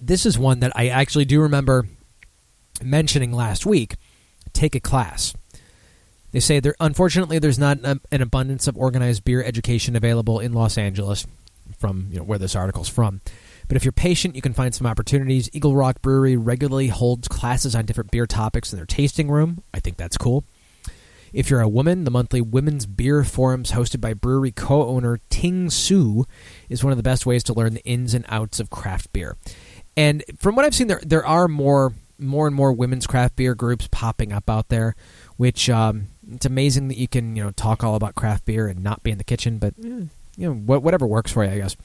this is one that I actually do remember mentioning last week. Take a class. They say there, unfortunately, there's not an abundance of organized beer education available in Los Angeles, from you know, where this article's from. But if you're patient, you can find some opportunities. Eagle Rock Brewery regularly holds classes on different beer topics in their tasting room. I think that's cool. If you're a woman, the monthly Women's Beer Forums hosted by brewery co owner Ting Su is one of the best ways to learn the ins and outs of craft beer. And from what I've seen, there there are more more and more women's craft beer groups popping up out there, which um, it's amazing that you can you know talk all about craft beer and not be in the kitchen, but eh, you know wh- whatever works for you, I guess.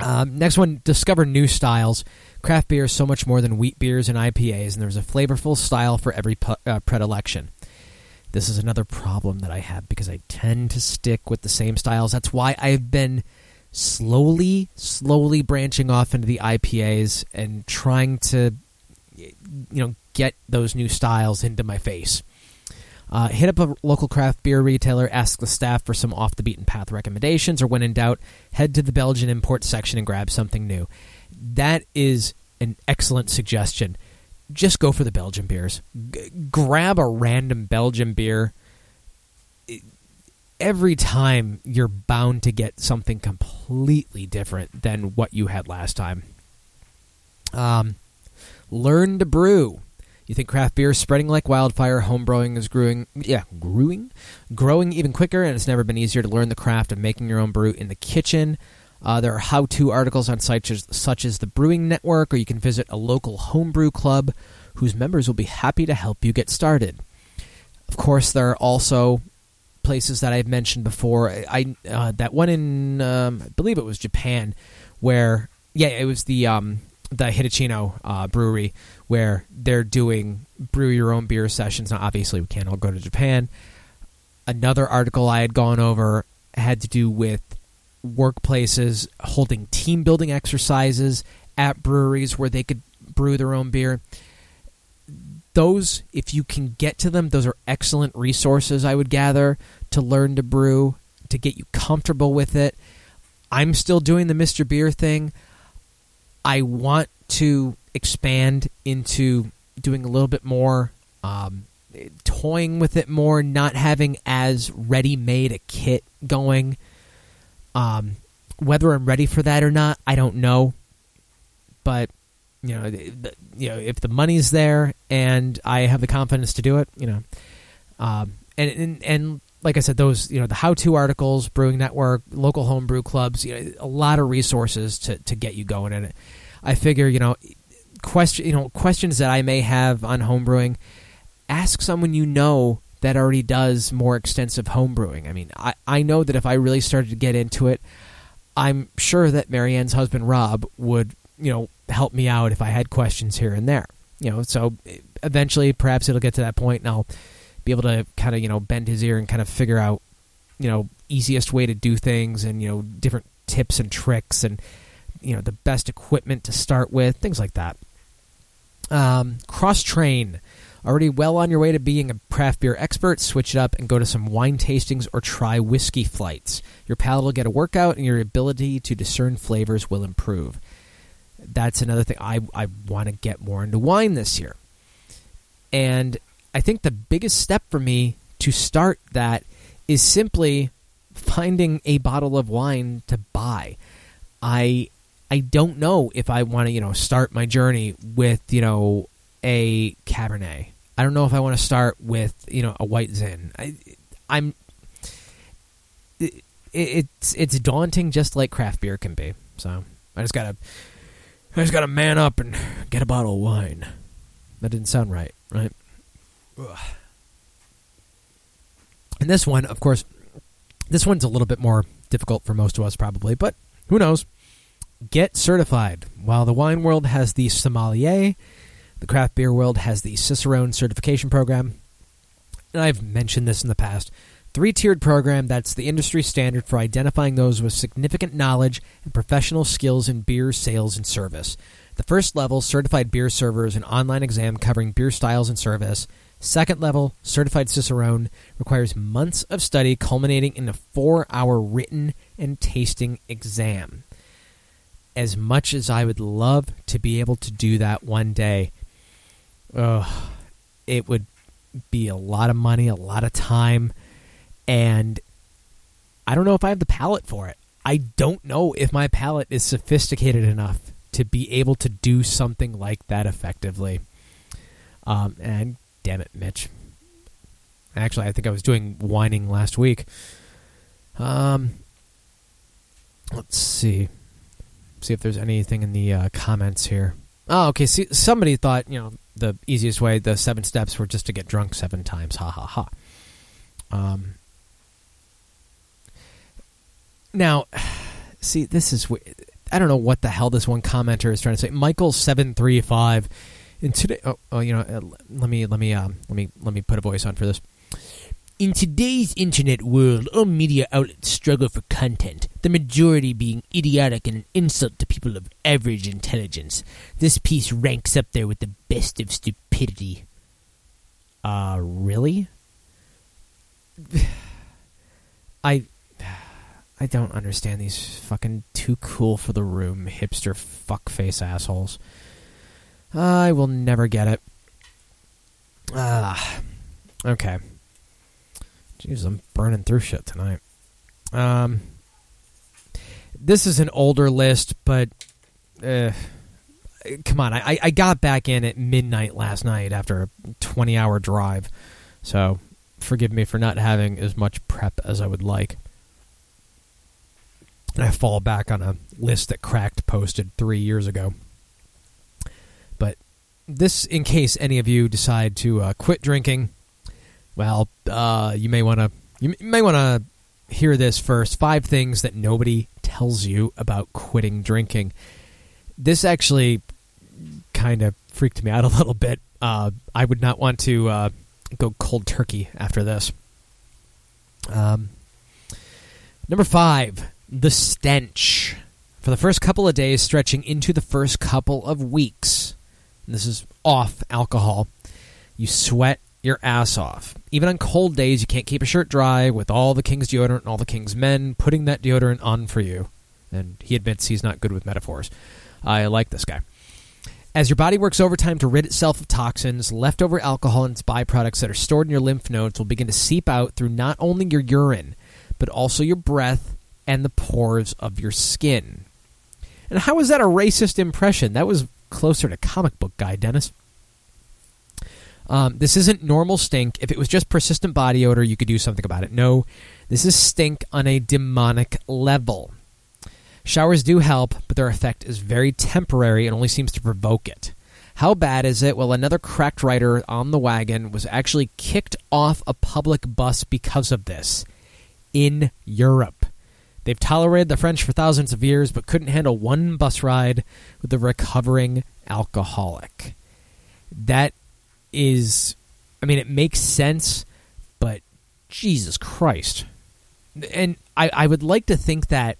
Um, next one, discover new styles. Craft beer is so much more than wheat beers and IPAs, and there's a flavorful style for every pu- uh, predilection. This is another problem that I have because I tend to stick with the same styles. That's why I've been slowly, slowly branching off into the IPAs and trying to, you know, get those new styles into my face. Uh, hit up a local craft beer retailer, ask the staff for some off the beaten path recommendations, or when in doubt, head to the Belgian import section and grab something new. That is an excellent suggestion. Just go for the Belgian beers. G- grab a random Belgian beer. Every time you're bound to get something completely different than what you had last time. Um, learn to brew. You think craft beer is spreading like wildfire? Homebrewing is growing, yeah, growing, growing even quicker, and it's never been easier to learn the craft of making your own brew in the kitchen. Uh, there are how-to articles on sites as, such as the Brewing Network, or you can visit a local homebrew club whose members will be happy to help you get started. Of course, there are also places that I've mentioned before. I uh, that one in um, I believe it was Japan, where yeah, it was the um, the Hitachino uh, brewery where they're doing brew your own beer sessions. Now, obviously, we can't all go to Japan. Another article I had gone over had to do with workplaces holding team building exercises at breweries where they could brew their own beer. Those, if you can get to them, those are excellent resources, I would gather, to learn to brew, to get you comfortable with it. I'm still doing the Mr. Beer thing. I want to expand into doing a little bit more, um, toying with it more, not having as ready made a kit going. Um, whether I'm ready for that or not, I don't know. But you know, the, you know, if the money's there and I have the confidence to do it, you know, um, and, and and like I said, those you know the how-to articles, Brewing Network, local homebrew clubs, you know, a lot of resources to to get you going in it. I figure, you know, question, you know, questions that I may have on homebrewing, ask someone you know that already does more extensive homebrewing. I mean, I, I know that if I really started to get into it, I'm sure that Marianne's husband Rob would, you know, help me out if I had questions here and there. You know, so eventually perhaps it'll get to that point and I'll be able to kind of, you know, bend his ear and kind of figure out, you know, easiest way to do things and, you know, different tips and tricks and you know the best equipment to start with, things like that. Um, cross train. Already well on your way to being a craft beer expert, switch it up and go to some wine tastings or try whiskey flights. Your palate will get a workout and your ability to discern flavors will improve. That's another thing. I, I want to get more into wine this year. And I think the biggest step for me to start that is simply finding a bottle of wine to buy. I I don't know if I want to, you know, start my journey with, you know, a Cabernet. I don't know if I want to start with, you know, a White Zin. I, I'm. It, it's it's daunting, just like craft beer can be. So I just gotta, I just gotta man up and get a bottle of wine. That didn't sound right, right? Ugh. And this one, of course, this one's a little bit more difficult for most of us, probably, but who knows? Get certified. While the wine world has the sommelier, the craft beer world has the Cicerone certification program. And I've mentioned this in the past. Three tiered program that's the industry standard for identifying those with significant knowledge and professional skills in beer sales and service. The first level, certified beer server, is an online exam covering beer styles and service. Second level, certified Cicerone, requires months of study culminating in a four hour written and tasting exam as much as I would love to be able to do that one day, it would be a lot of money, a lot of time, and I don't know if I have the palate for it. I don't know if my palate is sophisticated enough to be able to do something like that effectively. Um, and damn it, Mitch. Actually, I think I was doing whining last week. Um, let's see, see if there's anything in the uh, comments here. Oh, okay. See, somebody thought you know the easiest way, the seven steps, were just to get drunk seven times. Ha ha ha. Um. Now, see, this is I don't know what the hell this one commenter is trying to say. Michael seven three five. In today, oh, oh, you know, uh, let me let me um, let me let me put a voice on for this. In today's internet world, all media outlets struggle for content, the majority being idiotic and an insult to people of average intelligence. This piece ranks up there with the best of stupidity. Uh, really? I I don't understand these fucking too cool for the room hipster fuckface assholes. I will never get it. Ah, okay. Jeez, I'm burning through shit tonight. Um, this is an older list, but uh, come on, I, I got back in at midnight last night after a 20 hour drive, so forgive me for not having as much prep as I would like. And I fall back on a list that Cracked posted three years ago. But this, in case any of you decide to uh, quit drinking, well, uh, you may want to you may want to hear this first. Five things that nobody tells you about quitting drinking. This actually kind of freaked me out a little bit. Uh, I would not want to uh, go cold turkey after this. Um, number five, the stench. For the first couple of days, stretching into the first couple of weeks, this is off alcohol, you sweat your ass off. Even on cold days, you can't keep a shirt dry with all the King's deodorant and all the King's men putting that deodorant on for you. And he admits he's not good with metaphors. I like this guy. As your body works overtime to rid itself of toxins, leftover alcohol and its byproducts that are stored in your lymph nodes will begin to seep out through not only your urine, but also your breath and the pores of your skin. And how is that a racist impression? That was closer to comic book guy, Dennis. Um, this isn't normal stink. If it was just persistent body odor, you could do something about it. No, this is stink on a demonic level. Showers do help, but their effect is very temporary and only seems to provoke it. How bad is it? Well, another cracked writer on the wagon was actually kicked off a public bus because of this in Europe. They've tolerated the French for thousands of years, but couldn't handle one bus ride with a recovering alcoholic. That is, I mean, it makes sense, but Jesus Christ. And I, I would like to think that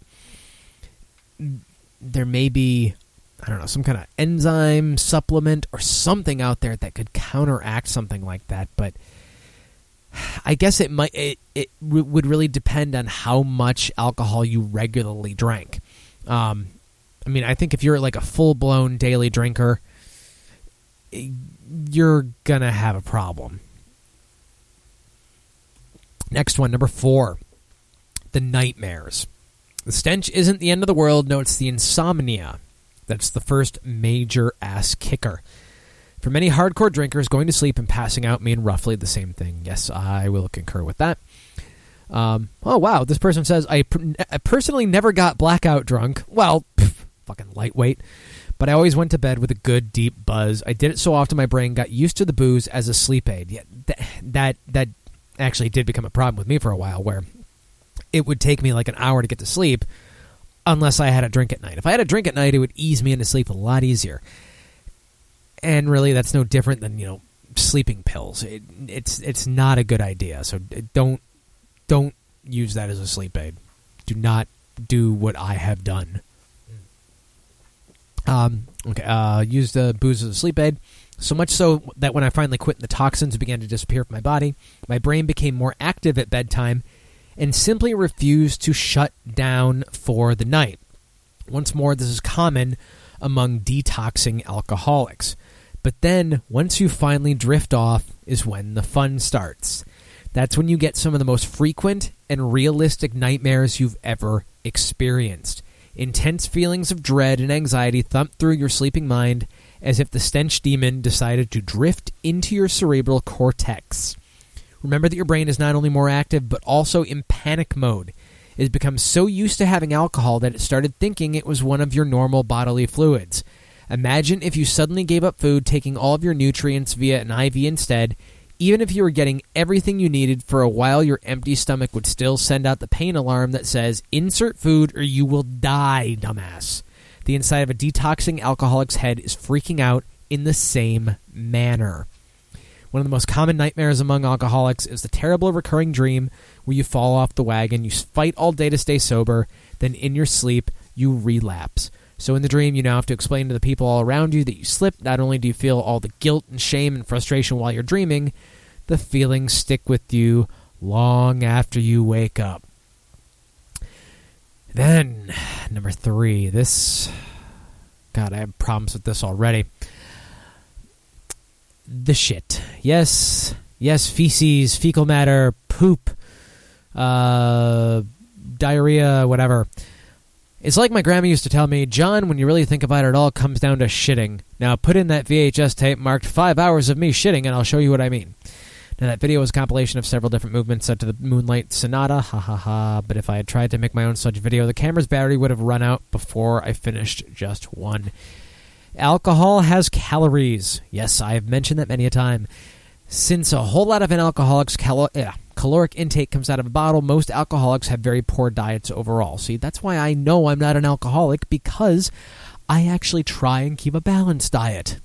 there may be, I don't know, some kind of enzyme supplement or something out there that could counteract something like that, but. I guess it might it, it would really depend on how much alcohol you regularly drank. Um, I mean, I think if you're like a full blown daily drinker, you're gonna have a problem. Next one, number four, the nightmares. The stench isn't the end of the world. No, it's the insomnia. That's the first major ass kicker. For many hardcore drinkers, going to sleep and passing out mean roughly the same thing. Yes, I will concur with that. Um, oh, wow. This person says, I, per- I personally never got blackout drunk. Well, pff, fucking lightweight. But I always went to bed with a good, deep buzz. I did it so often my brain got used to the booze as a sleep aid. Yeah, that, that, that actually did become a problem with me for a while, where it would take me like an hour to get to sleep unless I had a drink at night. If I had a drink at night, it would ease me into sleep a lot easier and really that's no different than you know sleeping pills it, it's it's not a good idea so don't don't use that as a sleep aid do not do what i have done um okay uh use the booze as a sleep aid so much so that when i finally quit the toxins began to disappear from my body my brain became more active at bedtime and simply refused to shut down for the night once more this is common among detoxing alcoholics but then, once you finally drift off, is when the fun starts. That's when you get some of the most frequent and realistic nightmares you've ever experienced. Intense feelings of dread and anxiety thump through your sleeping mind as if the stench demon decided to drift into your cerebral cortex. Remember that your brain is not only more active, but also in panic mode. It has become so used to having alcohol that it started thinking it was one of your normal bodily fluids. Imagine if you suddenly gave up food, taking all of your nutrients via an IV instead. Even if you were getting everything you needed for a while, your empty stomach would still send out the pain alarm that says, insert food or you will die, dumbass. The inside of a detoxing alcoholic's head is freaking out in the same manner. One of the most common nightmares among alcoholics is the terrible recurring dream where you fall off the wagon, you fight all day to stay sober, then in your sleep, you relapse. So in the dream, you now have to explain to the people all around you that you slipped. Not only do you feel all the guilt and shame and frustration while you're dreaming, the feelings stick with you long after you wake up. Then, number three, this. God, I have problems with this already. The shit. Yes, yes, feces, fecal matter, poop, uh, diarrhea, whatever. It's like my grandma used to tell me, John, when you really think about it, it all comes down to shitting. Now put in that VHS tape marked five hours of me shitting, and I'll show you what I mean. Now, that video was a compilation of several different movements set to the Moonlight Sonata, ha ha ha. But if I had tried to make my own such video, the camera's battery would have run out before I finished just one. Alcohol has calories. Yes, I have mentioned that many a time. Since a whole lot of an alcoholic's cal- eh, caloric intake comes out of a bottle, most alcoholics have very poor diets overall. See, that's why I know I'm not an alcoholic because I actually try and keep a balanced diet.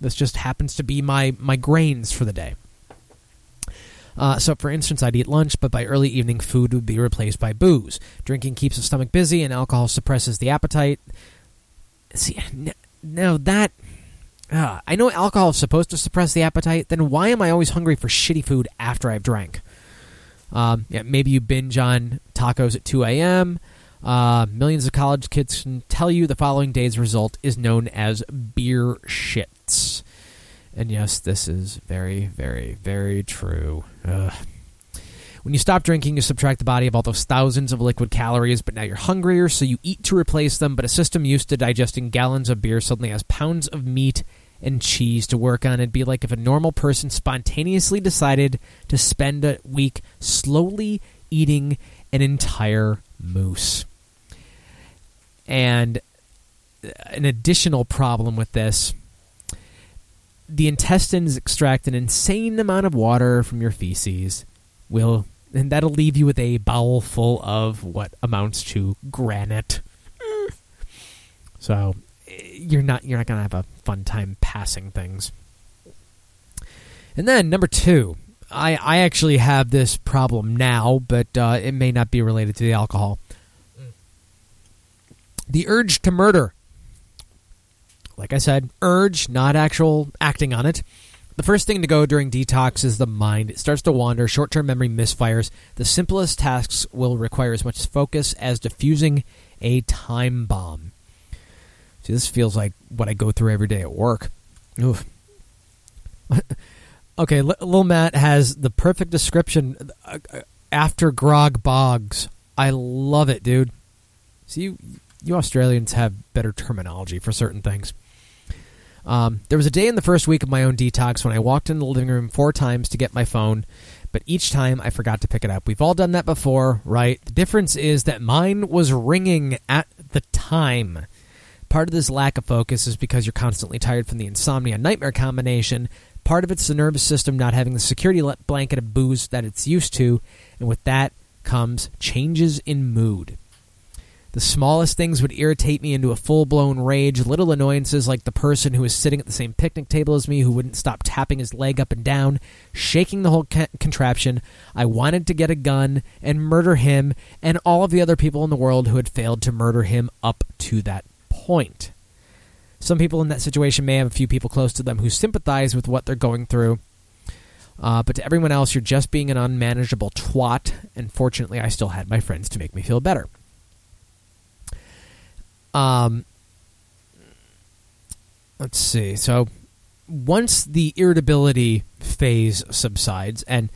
This just happens to be my, my grains for the day. Uh, so, for instance, I'd eat lunch, but by early evening, food would be replaced by booze. Drinking keeps the stomach busy, and alcohol suppresses the appetite. See, now that. Uh, I know alcohol is supposed to suppress the appetite, then why am I always hungry for shitty food after I've drank? Um, yeah, maybe you binge on tacos at 2 a.m. Uh, millions of college kids can tell you the following day's result is known as beer shits. And yes, this is very, very, very true. Ugh. When you stop drinking, you subtract the body of all those thousands of liquid calories, but now you're hungrier, so you eat to replace them. But a system used to digesting gallons of beer suddenly has pounds of meat and cheese to work on. It'd be like if a normal person spontaneously decided to spend a week slowly eating an entire moose. And uh, an additional problem with this the intestines extract an insane amount of water from your feces will and that'll leave you with a bowel full of what amounts to granite so you're not you're not gonna have a fun time passing things and then number two i i actually have this problem now but uh, it may not be related to the alcohol the urge to murder like I said, urge, not actual acting on it. The first thing to go during detox is the mind. It starts to wander, short term memory misfires. The simplest tasks will require as much focus as diffusing a time bomb. See, this feels like what I go through every day at work. Oof. okay, L- Matt has the perfect description uh, uh, after Grog Boggs. I love it, dude. See, you, you Australians have better terminology for certain things. Um, there was a day in the first week of my own detox when I walked in the living room four times to get my phone, but each time I forgot to pick it up. We've all done that before, right? The difference is that mine was ringing at the time. Part of this lack of focus is because you're constantly tired from the insomnia nightmare combination. Part of it's the nervous system not having the security blanket of booze that it's used to, and with that comes changes in mood. The smallest things would irritate me into a full blown rage. Little annoyances like the person who was sitting at the same picnic table as me who wouldn't stop tapping his leg up and down, shaking the whole ca- contraption. I wanted to get a gun and murder him and all of the other people in the world who had failed to murder him up to that point. Some people in that situation may have a few people close to them who sympathize with what they're going through. Uh, but to everyone else, you're just being an unmanageable twat, and fortunately, I still had my friends to make me feel better. Um, let's see. So once the irritability phase subsides, and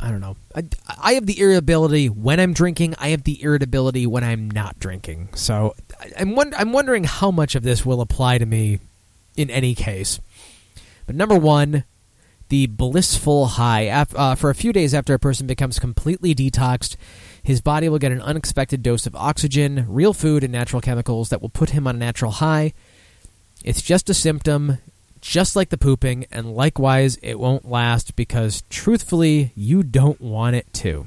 I don't know. I, I have the irritability when I'm drinking. I have the irritability when I'm not drinking. So I'm wond- I'm wondering how much of this will apply to me in any case. But number one, the blissful high. Uh, for a few days after a person becomes completely detoxed, his body will get an unexpected dose of oxygen, real food, and natural chemicals that will put him on a natural high. It's just a symptom, just like the pooping, and likewise, it won't last because, truthfully, you don't want it to.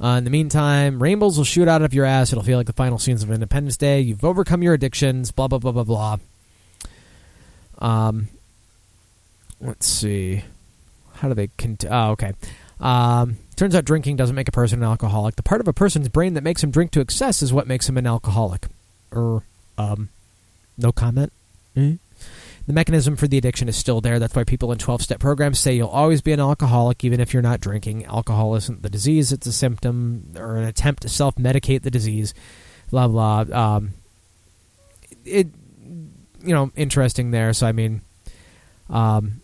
Uh, in the meantime, rainbows will shoot out of your ass. It'll feel like the final scenes of Independence Day. You've overcome your addictions. Blah blah blah blah blah. Um, let's see. How do they? Cont- oh, okay. Um, turns out drinking doesn't make a person an alcoholic. The part of a person's brain that makes him drink to excess is what makes him an alcoholic. Or, um, no comment. Eh? the mechanism for the addiction is still there. That's why people in 12 step programs say you'll always be an alcoholic even if you're not drinking. Alcohol isn't the disease, it's a symptom or an attempt to self medicate the disease. Blah, blah. Um, it, you know, interesting there. So, I mean, um,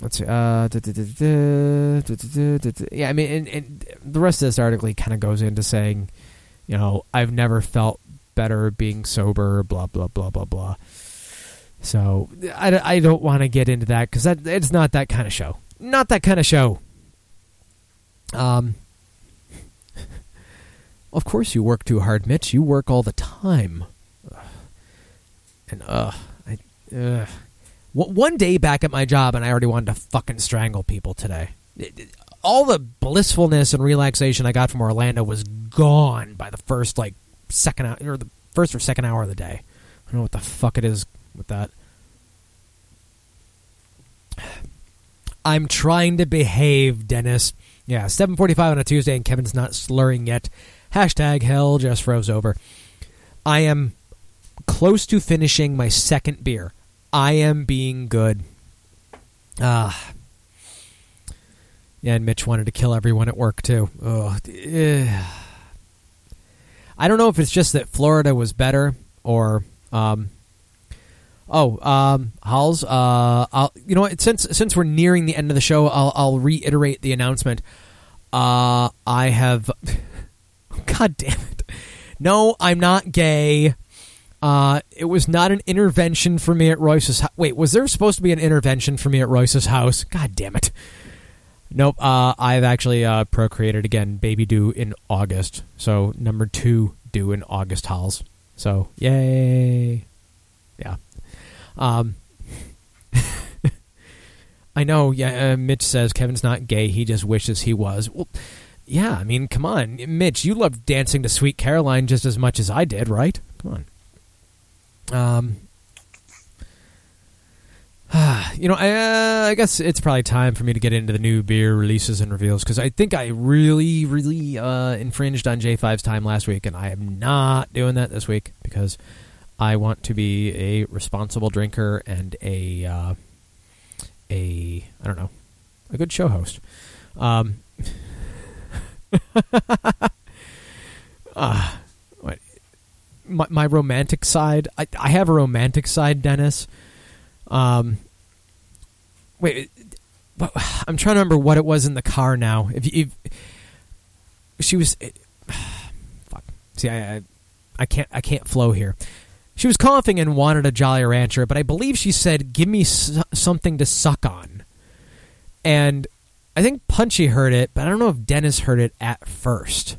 let's see. Uh, da, da, da, yeah, I mean, and, and the rest of this article kind of goes into saying, you know, I've never felt better being sober, blah, blah, blah, blah, blah. So I, I don't want to get into that because that it's not that kind of show. Not that kind of show. Um, of course you work too hard, Mitch. You work all the time. And uh, I, uh, one day back at my job, and I already wanted to fucking strangle people today. All the blissfulness and relaxation I got from Orlando was gone by the first like second hour or the first or second hour of the day. I don't know what the fuck it is with that. I'm trying to behave, Dennis. Yeah, 7:45 on a Tuesday, and Kevin's not slurring yet. Hashtag hell just froze over. I am close to finishing my second beer. I am being good. Ah. Yeah, and Mitch wanted to kill everyone at work too. Ugh. Eh. I don't know if it's just that Florida was better or um Oh, um Halls, uh I'll you know what, since since we're nearing the end of the show, I'll I'll reiterate the announcement. Uh I have God damn it. No, I'm not gay. Uh, it was not an intervention for me at Royce's house. Wait, was there supposed to be an intervention for me at Royce's house? God damn it. Nope. Uh, I've actually uh, procreated again. Baby due in August. So number two due in August, Halls. So yay. Yeah. Um. I know. Yeah. Uh, Mitch says Kevin's not gay. He just wishes he was. Well, yeah. I mean, come on, Mitch. You loved dancing to Sweet Caroline just as much as I did, right? Come on. Um, you know, I, uh, I guess it's probably time for me to get into the new beer releases and reveals because I think I really, really uh, infringed on J5's time last week, and I am not doing that this week because I want to be a responsible drinker and a uh, a I don't know a good show host. Um, uh, my, my romantic side. I, I have a romantic side, Dennis. Um, wait, I'm trying to remember what it was in the car now. If, if she was, fuck. See, I, I, I can't, I can't flow here. She was coughing and wanted a Jolly Rancher, but I believe she said, "Give me s- something to suck on." And I think Punchy heard it, but I don't know if Dennis heard it at first.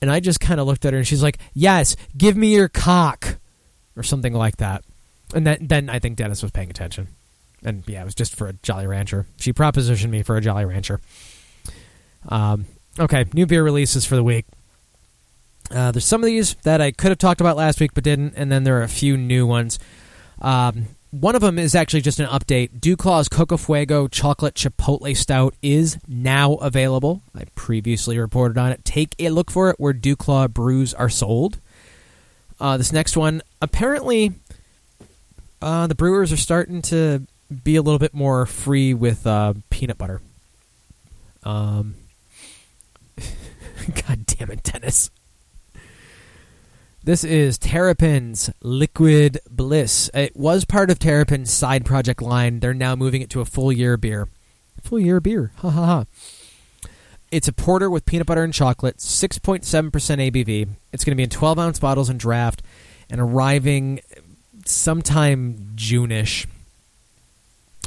And I just kind of looked at her, and she's like, "Yes, give me your cock," or something like that. And then, then I think Dennis was paying attention. And yeah, it was just for a Jolly Rancher. She propositioned me for a Jolly Rancher. Um, okay, new beer releases for the week. Uh, there's some of these that I could have talked about last week but didn't, and then there are a few new ones. Um, one of them is actually just an update. Duclaw's Coco Fuego Chocolate Chipotle Stout is now available. I previously reported on it. Take a look for it where Duclaw brews are sold. Uh, this next one, apparently, uh, the brewers are starting to be a little bit more free with uh, peanut butter. Um, God damn it, Dennis. This is Terrapin's Liquid Bliss. It was part of Terrapin's side project line. They're now moving it to a full year beer. full year beer. Ha ha ha. It's a porter with peanut butter and chocolate, 6.7% ABV. It's going to be in 12 ounce bottles and draft and arriving sometime June-ish.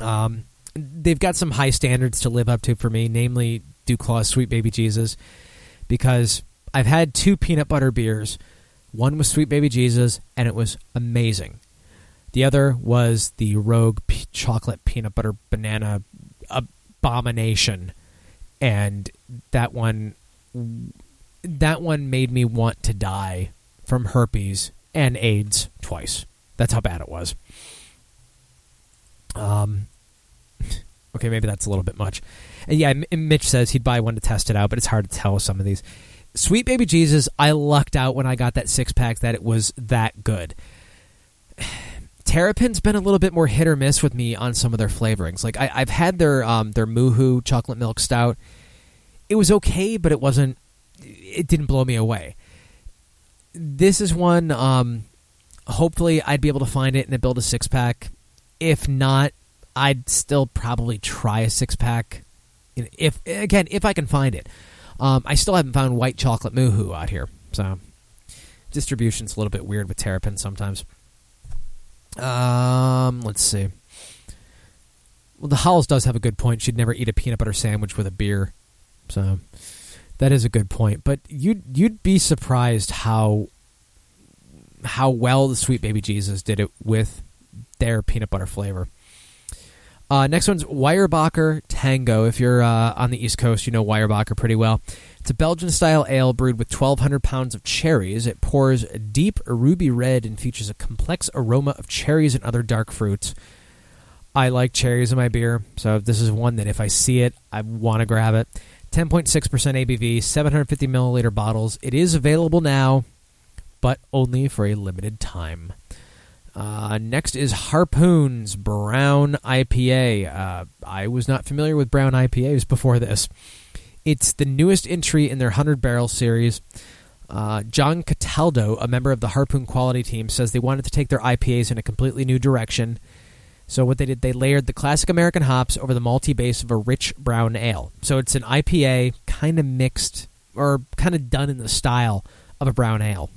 Um, they've got some high standards to live up to for me, namely Duclaw Sweet Baby Jesus, because I've had two peanut butter beers. One was Sweet Baby Jesus, and it was amazing. The other was the Rogue p- Chocolate Peanut Butter Banana Abomination, and that one, that one made me want to die from herpes and AIDS twice. That's how bad it was. Um, okay, maybe that's a little bit much. And yeah, Mitch says he'd buy one to test it out, but it's hard to tell some of these. Sweet Baby Jesus, I lucked out when I got that six pack that it was that good. Terrapin's been a little bit more hit or miss with me on some of their flavorings. Like I, have had their um, their Moohoo chocolate milk stout. It was okay, but it wasn't. It didn't blow me away. This is one. Um, hopefully, I'd be able to find it and build a six pack. If not, I'd still probably try a six pack. If again, if I can find it, um, I still haven't found white chocolate Moohoo out here. So distribution's a little bit weird with Terrapin sometimes. Um, let's see. Well, the Howells does have a good point. She'd never eat a peanut butter sandwich with a beer, so that is a good point. But you'd you'd be surprised how how well the Sweet Baby Jesus did it with their peanut butter flavor. Uh, next one's Weyerbacher Tango. If you're uh, on the East Coast, you know Weyerbacher pretty well. It's a Belgian style ale brewed with 1,200 pounds of cherries. It pours a deep ruby red and features a complex aroma of cherries and other dark fruits. I like cherries in my beer, so this is one that if I see it, I want to grab it. 10.6% ABV, 750 milliliter bottles. It is available now, but only for a limited time. Uh, next is Harpoon's Brown IPA. Uh, I was not familiar with brown IPAs before this. It's the newest entry in their 100 barrel series. Uh, John Cataldo, a member of the Harpoon quality team, says they wanted to take their IPAs in a completely new direction. So what they did, they layered the classic American hops over the malty base of a rich brown ale. So it's an IPA kind of mixed or kind of done in the style of a brown ale.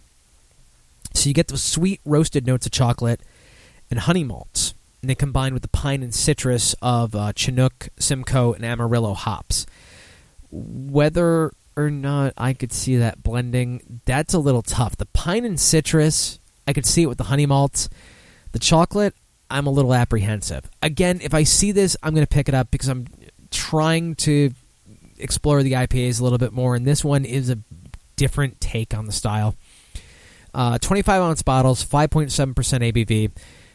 So you get the sweet roasted notes of chocolate and honey malts, and they combine with the pine and citrus of uh, Chinook, Simcoe, and Amarillo hops. Whether or not I could see that blending, that's a little tough. The pine and citrus, I could see it with the honey malts. The chocolate, I'm a little apprehensive. Again, if I see this, I'm going to pick it up because I'm trying to explore the IPAs a little bit more, and this one is a different take on the style. Uh, 25 ounce bottles, 5.7% ABV,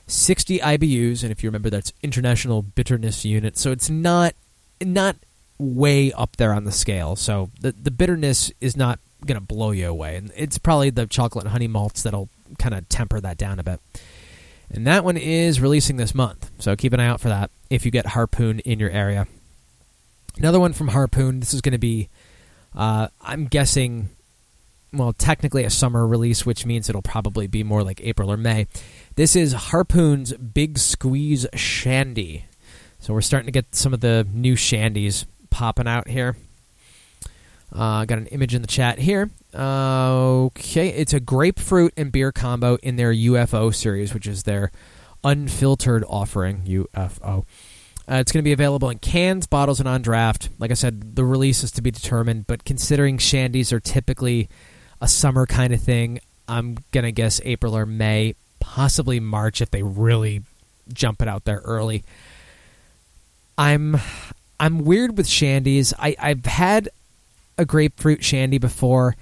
60 IBUs, and if you remember, that's International Bitterness Unit. So it's not not way up there on the scale. So the the bitterness is not going to blow you away, and it's probably the chocolate and honey malts that'll kind of temper that down a bit. And that one is releasing this month, so keep an eye out for that if you get Harpoon in your area. Another one from Harpoon. This is going to be, uh, I'm guessing, well, technically a summer release, which means it'll probably be more like April or May. This is Harpoon's Big Squeeze Shandy. So we're starting to get some of the new shandies popping out here. Uh, got an image in the chat here. Uh, okay, it's a grapefruit and beer combo in their UFO series, which is their unfiltered offering. UFO. Uh, it's going to be available in cans, bottles, and on draft. Like I said, the release is to be determined, but considering shandies are typically a summer kind of thing, I'm going to guess April or May, possibly March if they really jump it out there early. I'm I'm weird with shandies. I, I've had a grapefruit shandy before,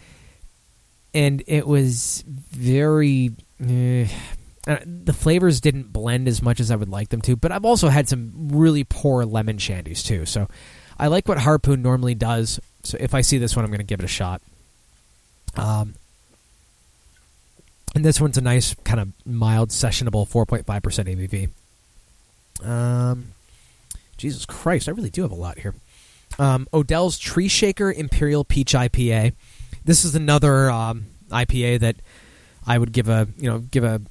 and it was very. eh, uh, the flavors didn't blend as much as I would like them to, but I've also had some really poor lemon shandies too. So I like what Harpoon normally does. So if I see this one, I'm going to give it a shot. Um, and this one's a nice kind of mild sessionable 4.5% ABV. Um, Jesus Christ, I really do have a lot here. Um, Odell's Tree Shaker Imperial Peach IPA. This is another um, IPA that I would give a you know give a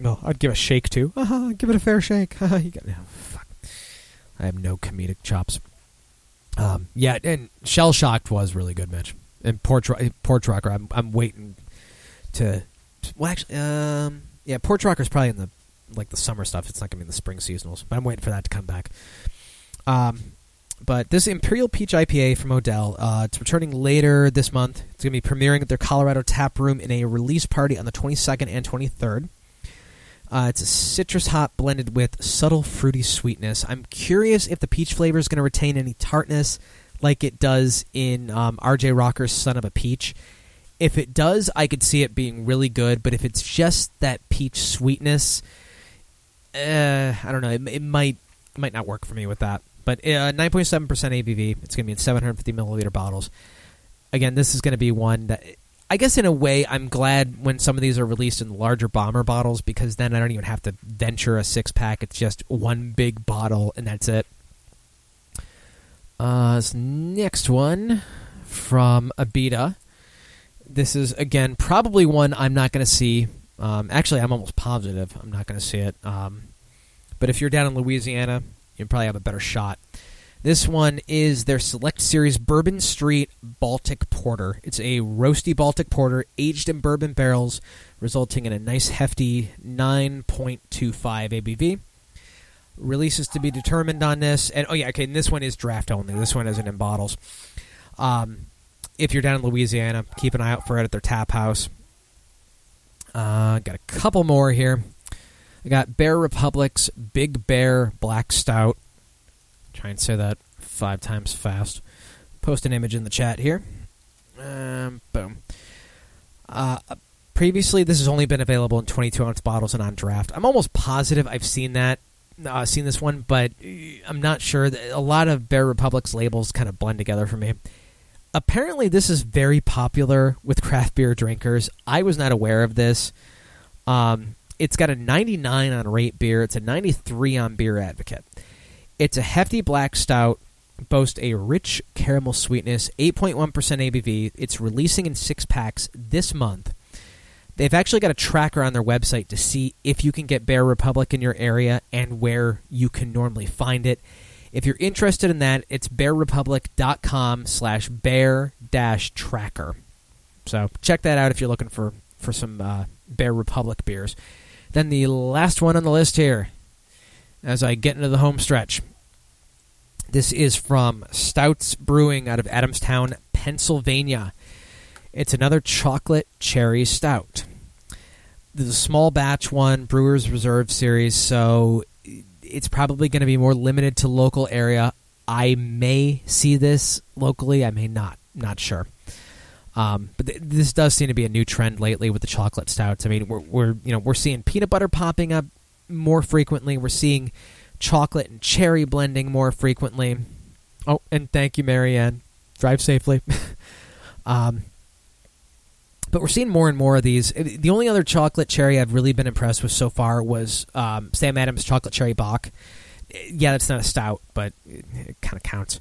well I'd give a shake to. Uh-huh, give it a fair shake. you got, oh, fuck. I have no comedic chops. Um, yeah, and Shell Shocked was really good, Mitch. And Port Port Rocker, I'm I'm waiting to. Well, actually, um, yeah, Port Rocker's probably in the like the summer stuff. It's not gonna be in the spring seasonals, but I'm waiting for that to come back. Um, but this Imperial Peach IPA from Odell, uh, it's returning later this month. It's going to be premiering at their Colorado tap room in a release party on the 22nd and 23rd. Uh, it's a citrus hop blended with subtle fruity sweetness. I'm curious if the peach flavor is going to retain any tartness like it does in um, RJ Rocker's Son of a Peach. If it does, I could see it being really good, but if it's just that peach sweetness, uh, I don't know. It, it might it might not work for me with that. But uh, 9.7% ABV. It's going to be in 750 milliliter bottles. Again, this is going to be one that I guess in a way I'm glad when some of these are released in larger bomber bottles because then I don't even have to venture a six pack. It's just one big bottle and that's it. Uh, this next one from Abita. This is again probably one I'm not going to see. Um, actually, I'm almost positive I'm not going to see it. Um, but if you're down in Louisiana, you probably have a better shot. This one is their Select Series Bourbon Street Baltic Porter. It's a roasty Baltic Porter aged in bourbon barrels, resulting in a nice hefty 9.25 ABV. Releases to be determined on this, and oh yeah, okay. And this one is draft only. This one isn't in bottles. Um, if you're down in Louisiana, keep an eye out for it at their tap house. Uh, got a couple more here. I got Bear Republic's Big Bear Black Stout. Try and say that five times fast. Post an image in the chat here. Um, boom. Uh, previously, this has only been available in 22 ounce bottles and on draft. I'm almost positive I've seen that, uh, seen this one, but I'm not sure. A lot of Bear Republic's labels kind of blend together for me. Apparently, this is very popular with craft beer drinkers. I was not aware of this. Um, it's got a 99 on Rate Beer. It's a 93 on Beer Advocate. It's a hefty black stout, boasts a rich caramel sweetness, 8.1% ABV. It's releasing in six packs this month. They've actually got a tracker on their website to see if you can get Bear Republic in your area and where you can normally find it. If you're interested in that, it's bearrepublic.com slash bear dash tracker. So check that out if you're looking for, for some uh, Bear Republic beers. Then the last one on the list here, as I get into the home stretch. This is from Stoudts Brewing out of Adamstown, Pennsylvania. It's another chocolate cherry stout. A small batch one, Brewers Reserve series, so it's probably going to be more limited to local area. I may see this locally, I may not. Not sure. Um, but th- this does seem to be a new trend lately with the chocolate stouts. I mean, we're, we're you know we're seeing peanut butter popping up more frequently. We're seeing chocolate and cherry blending more frequently. Oh, and thank you, Marianne. Drive safely. um, but we're seeing more and more of these. The only other chocolate cherry I've really been impressed with so far was um, Sam Adams chocolate cherry Bock. Yeah, that's not a stout, but it, it kind of counts.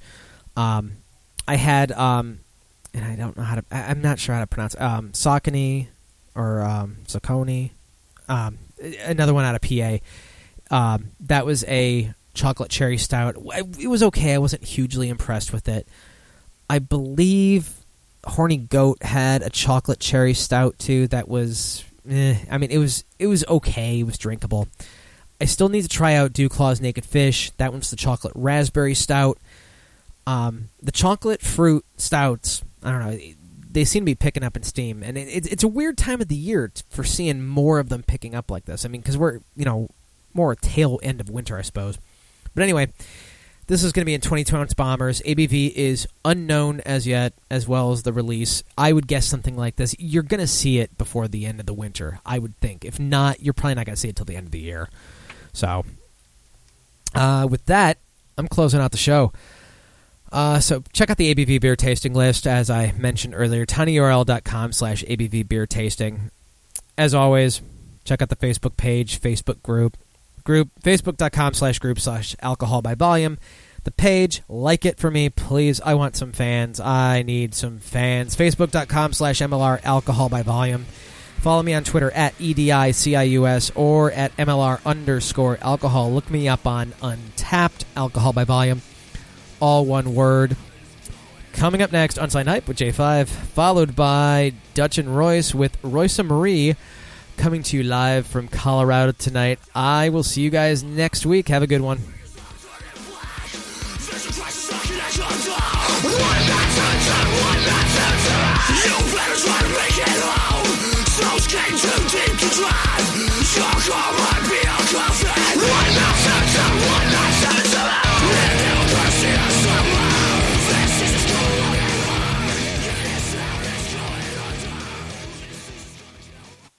Um, I had, um, and I don't know how to. I, am not sure how to pronounce um, Saucony or um, Saucony. Um, another one out of PA. Um, that was a chocolate cherry stout. It was okay. I wasn't hugely impressed with it. I believe Horny Goat had a chocolate cherry stout too. That was, eh, I mean, it was it was okay. It was drinkable. I still need to try out Duclaw's Naked Fish. That one's the chocolate raspberry stout. Um, the chocolate fruit stouts. I don't know. They seem to be picking up in steam, and it, it's a weird time of the year for seeing more of them picking up like this. I mean, because we're you know more tail end of winter, I suppose. But anyway, this is going to be in 22 ounce bombers. ABV is unknown as yet, as well as the release. I would guess something like this. You're going to see it before the end of the winter, I would think. If not, you're probably not going to see it till the end of the year. So, uh, with that, I'm closing out the show. Uh, so check out the ABV beer tasting list, as I mentioned earlier, tinyurl.com slash ABV beer tasting. As always, check out the Facebook page, Facebook group, group, facebook.com slash group slash alcohol by volume. The page, like it for me, please. I want some fans. I need some fans. Facebook.com slash MLR alcohol by volume. Follow me on Twitter at EDICIUS or at MLR underscore alcohol. Look me up on Untappd Alcohol by Volume. all one word. Coming up next, Unsigned Hype with J5, followed by Dutch and Royce with Royce and Marie coming to you live from Colorado tonight. I will see you guys next week. Have a good one. Better try to. One one